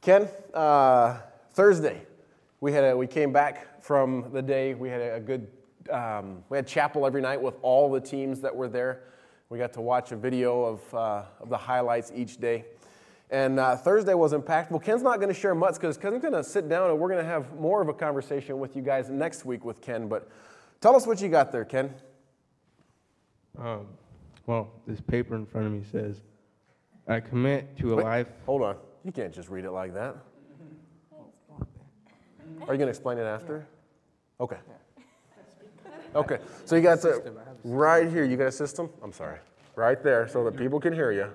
Speaker 1: Ken, uh, Thursday, we had a, we came back from the day. We had a, good um, we had chapel every night with all the teams that were there. We got to watch a video of uh, of the highlights each day. And uh, Thursday was impactful. Ken's not going to share much because Ken's going to sit down and we're going to have more of a conversation with you guys next week with Ken. But tell us what you got there, Ken.
Speaker 15: Um, well, this paper in front of me says, I commit to a
Speaker 1: Wait,
Speaker 15: life.
Speaker 1: Hold on. You can't just read it like that. Are you going to explain it after? Okay. Okay. So you got the right here. You got a system. I'm sorry. Right there, so that people can hear you.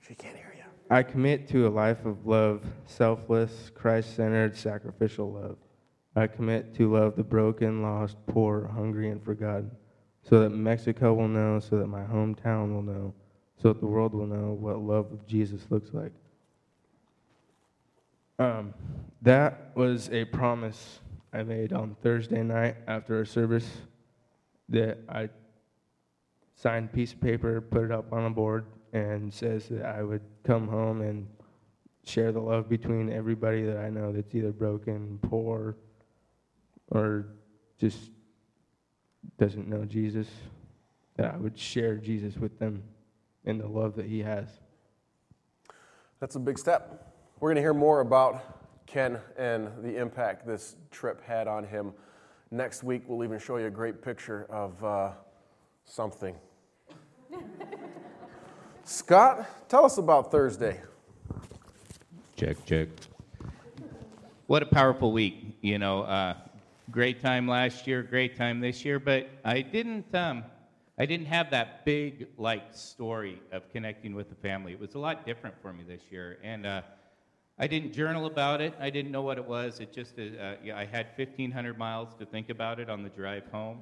Speaker 1: She can't hear you.
Speaker 15: I commit to a life of love, selfless, Christ centered, sacrificial love. I commit to love the broken, lost, poor, hungry, and forgotten, so that Mexico will know, so that my hometown will know, so that the world will know what love of Jesus looks like. Um, that was a promise I made on Thursday night after our service that I signed piece of paper, put it up on a board, and says that I would come home and share the love between everybody that I know that's either broken, poor, or just doesn't know Jesus. That I would share Jesus with them and the love that He has.
Speaker 1: That's a big step. We're going to hear more about Ken and the impact this trip had on him. Next week, we'll even show you a great picture of uh, something. Scott, tell us about Thursday.
Speaker 13: Check, check. What a powerful week. You know, uh, great time last year, great time this year, but I didn't. Um, I didn't have that big like story of connecting with the family. It was a lot different for me this year, and uh, I didn't journal about it. I didn't know what it was. It just uh, yeah, I had 1,500 miles to think about it on the drive home,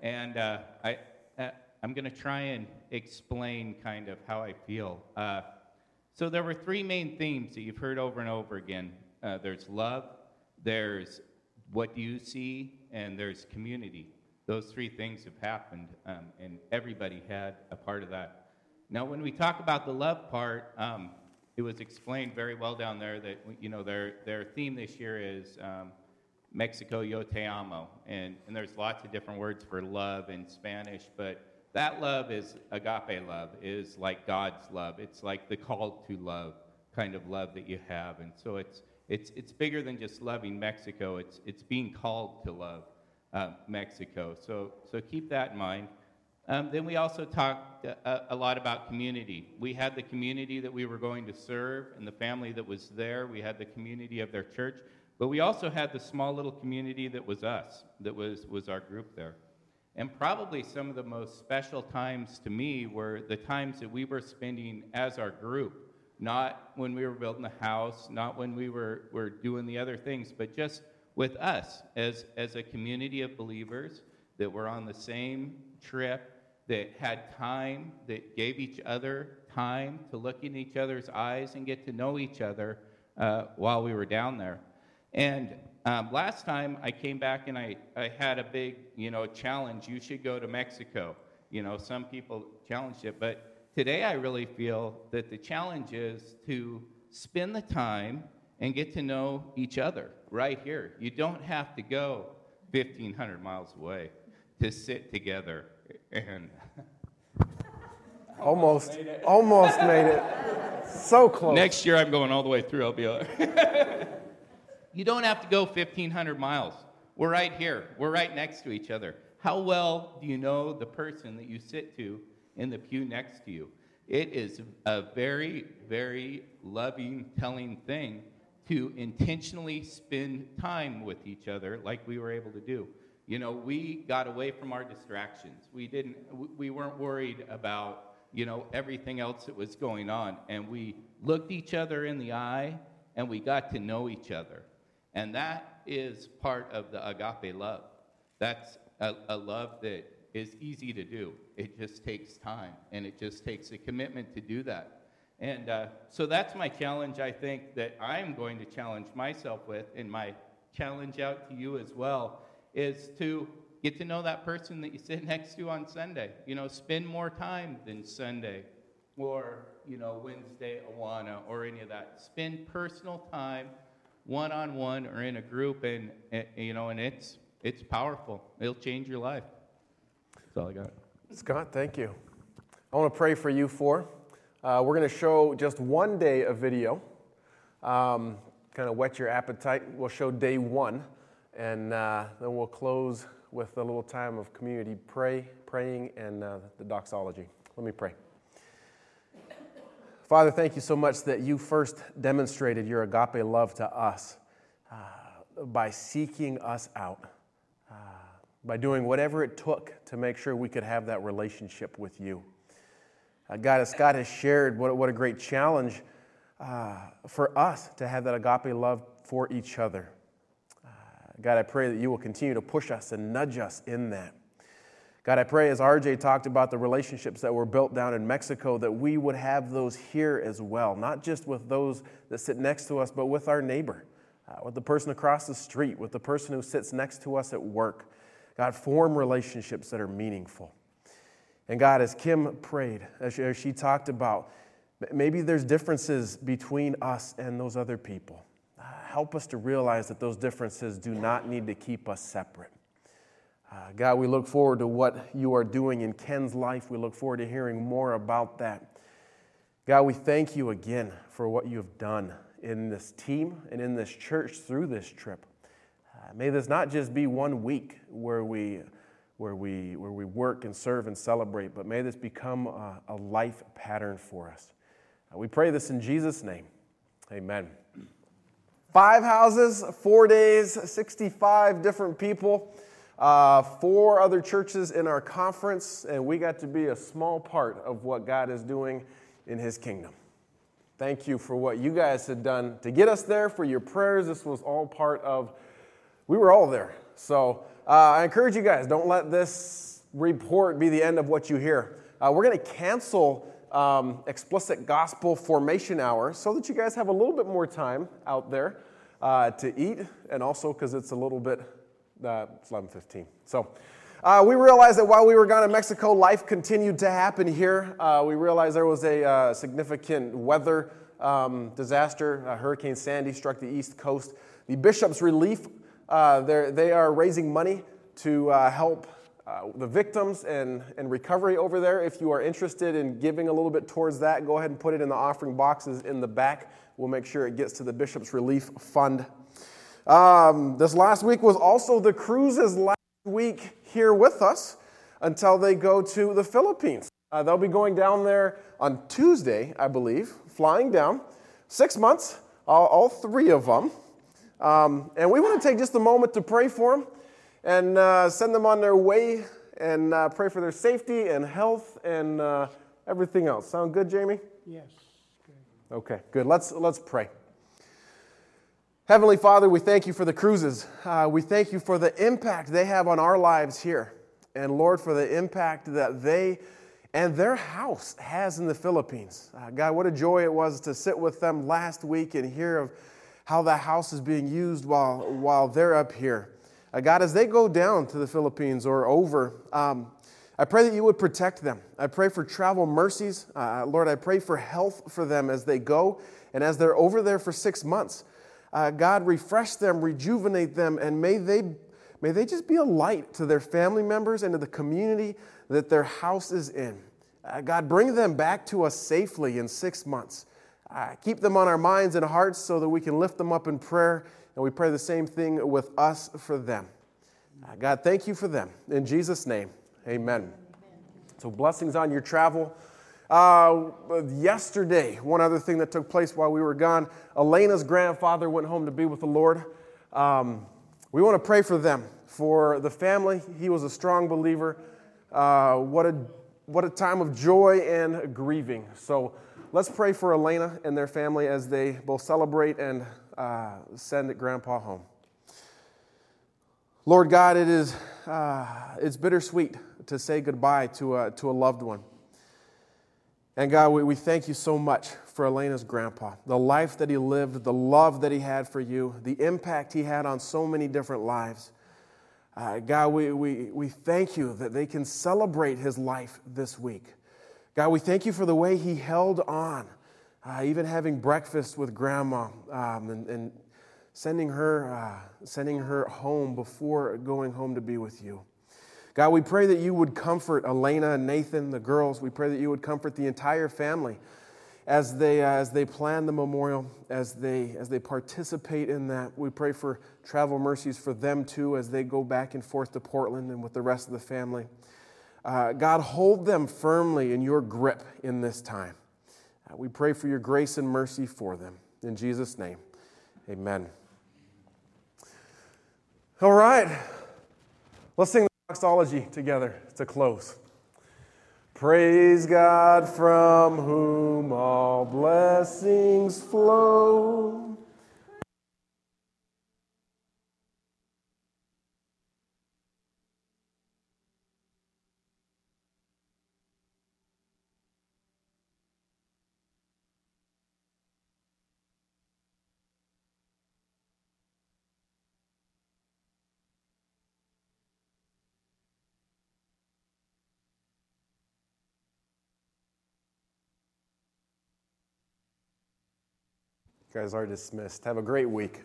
Speaker 13: and uh, I uh, I'm going to try and explain kind of how I feel. Uh, so there were three main themes that you've heard over and over again. Uh, there's love, there's what you see, and there's community. Those three things have happened, um, and everybody had a part of that. Now, when we talk about the love part, um, it was explained very well down there that you know their their theme this year is um, Mexico Yo Te Amo, and and there's lots of different words for love in Spanish, but that love is agape love, is like God's love. It's like the call to love kind of love that you have, and so it's it's it's bigger than just loving Mexico. It's it's being called to love uh, Mexico. So, so keep that in mind. Um, then we also talked a, a, lot about community. We had the community that we were going to serve and the family that was there. We had the community of their church, but we also had the small little community that was us, that was, was our group there. And probably some of the most special times to me were the times that we were spending as our group, not when we were building the house, not when we were, were doing the other things, but just with us as, as a community of believers that were on the same trip, that had time, that gave each other time to look in each other's eyes and get to know each other uh, while we were down there. And um, last time I came back and I, I had a big, you know, challenge. You should go to Mexico. You know, some people challenged it, but today I really feel that the challenge is to spend the time and get to know each other right here. You don't have to go 1,500 miles away to sit together and.
Speaker 1: almost, made almost made it. So close.
Speaker 13: Next year I'm going all the way through. I'll be all right. you don't have to go 1,500 miles. We're right here. We're right next to each other. How well do you know the person that you sit to in the pew next to you? It is a very, very loving, telling thing to intentionally spend time with each other like we were able to do. You know, we got away from our distractions. We didn't we weren't worried about, you know, everything else that was going on and we looked each other in the eye and we got to know each other. And that is part of the agape love. That's a, a love that is easy to do. It just takes time and it just takes a commitment to do that. And uh, so that's my challenge, I think, that I'm going to challenge myself with, and my challenge out to you as well, is to get to know that person that you sit next to on Sunday. You know, spend more time than Sunday or, you know, Wednesday, Awana, or any of that. Spend personal time one on one or in a group, and, and, you know, and it's, it's powerful. It'll change your life. That's all I got.
Speaker 1: Scott, thank you. I want to pray for you for. Uh, we're going to show just one day of video, um, kind of whet your appetite. We'll show day one, and uh, then we'll close with a little time of community pray, praying and uh, the doxology. Let me pray. Father, thank you so much that you first demonstrated your agape love to us uh, by seeking us out, uh, by doing whatever it took to make sure we could have that relationship with you. Uh, God, as Scott has shared, what, what a great challenge uh, for us to have that agape love for each other. God, I pray that you will continue to push us and nudge us in that. God, I pray as RJ talked about the relationships that were built down in Mexico, that we would have those here as well, not just with those that sit next to us, but with our neighbor, uh, with the person across the street, with the person who sits next to us at work. God, form relationships that are meaningful. And God, as Kim prayed, as she, as she talked about, maybe there's differences between us and those other people. Help us to realize that those differences do not need to keep us separate. Uh, God, we look forward to what you are doing in Ken's life. We look forward to hearing more about that. God, we thank you again for what you have done in this team and in this church through this trip. Uh, may this not just be one week where we, where, we, where we work and serve and celebrate, but may this become a, a life pattern for us. Uh, we pray this in Jesus' name. Amen. Five houses, four days, 65 different people, uh, four other churches in our conference, and we got to be a small part of what God is doing in His kingdom. Thank you for what you guys had done to get us there, for your prayers. This was all part of, we were all there. So uh, I encourage you guys, don't let this report be the end of what you hear. Uh, we're going to cancel um, explicit gospel formation hour so that you guys have a little bit more time out there uh, to eat, and also because it's a little bit, uh, it's 11:15. So. Uh, we realized that while we were gone in Mexico, life continued to happen here. Uh, we realized there was a uh, significant weather um, disaster. Hurricane Sandy struck the East Coast. The Bishop's Relief, uh, they are raising money to uh, help uh, the victims and, and recovery over there. If you are interested in giving a little bit towards that, go ahead and put it in the offering boxes in the back. We'll make sure it gets to the Bishop's Relief Fund. Um, this last week was also the cruises last week here with us until they go to the Philippines. Uh, they'll be going down there on Tuesday, I believe, flying down. Six months, all, all three of them. Um, and we want to take just a moment to pray for them and uh, send them on their way and uh, pray for their safety and health and uh, everything else. Sound good, Jamie?
Speaker 16: Yes.
Speaker 1: Good. Okay, good. Let's, let's pray. Heavenly Father, we thank you for the cruises. Uh, we thank you for the impact they have on our lives here. And Lord, for the impact that they and their house has in the Philippines. Uh, God, what a joy it was to sit with them last week and hear of how the house is being used while, while they're up here. Uh, God, as they go down to the Philippines or over, um, I pray that you would protect them. I pray for travel mercies. Uh, Lord, I pray for health for them as they go and as they're over there for six months. Uh, God, refresh them, rejuvenate them, and may they, may they just be a light to their family members and to the community that their house is in. Uh, God, bring them back to us safely in six months. Uh, keep them on our minds and hearts so that we can lift them up in prayer, and we pray the same thing with us for them. Uh, God, thank you for them. In Jesus' name, amen. So, blessings on your travel. Uh, yesterday, one other thing that took place while we were gone, Elena's grandfather went home to be with the Lord. Um, we want to pray for them, for the family. He was a strong believer. Uh, what, a, what a time of joy and grieving. So let's pray for Elena and their family as they both celebrate and uh, send Grandpa home. Lord God, it is uh, it's bittersweet to say goodbye to a, to a loved one. And God, we, we thank you so much for Elena's grandpa, the life that he lived, the love that he had for you, the impact he had on so many different lives. Uh, God, we, we, we thank you that they can celebrate his life this week. God, we thank you for the way he held on, uh, even having breakfast with grandma um, and, and, sending, her, uh, sending her home before going home to be with you. God, we pray that you would comfort Elena and Nathan, the girls. We pray that you would comfort the entire family as they, uh, as they plan the memorial, as they, as they participate in that. We pray for travel mercies for them too as they go back and forth to Portland and with the rest of the family. Uh, God, hold them firmly in your grip in this time. Uh, we pray for your grace and mercy for them. In Jesus' name, amen. All right, let's sing the doxology together to close. Praise God from whom all blessings flow. Guys are dismissed. Have a great week.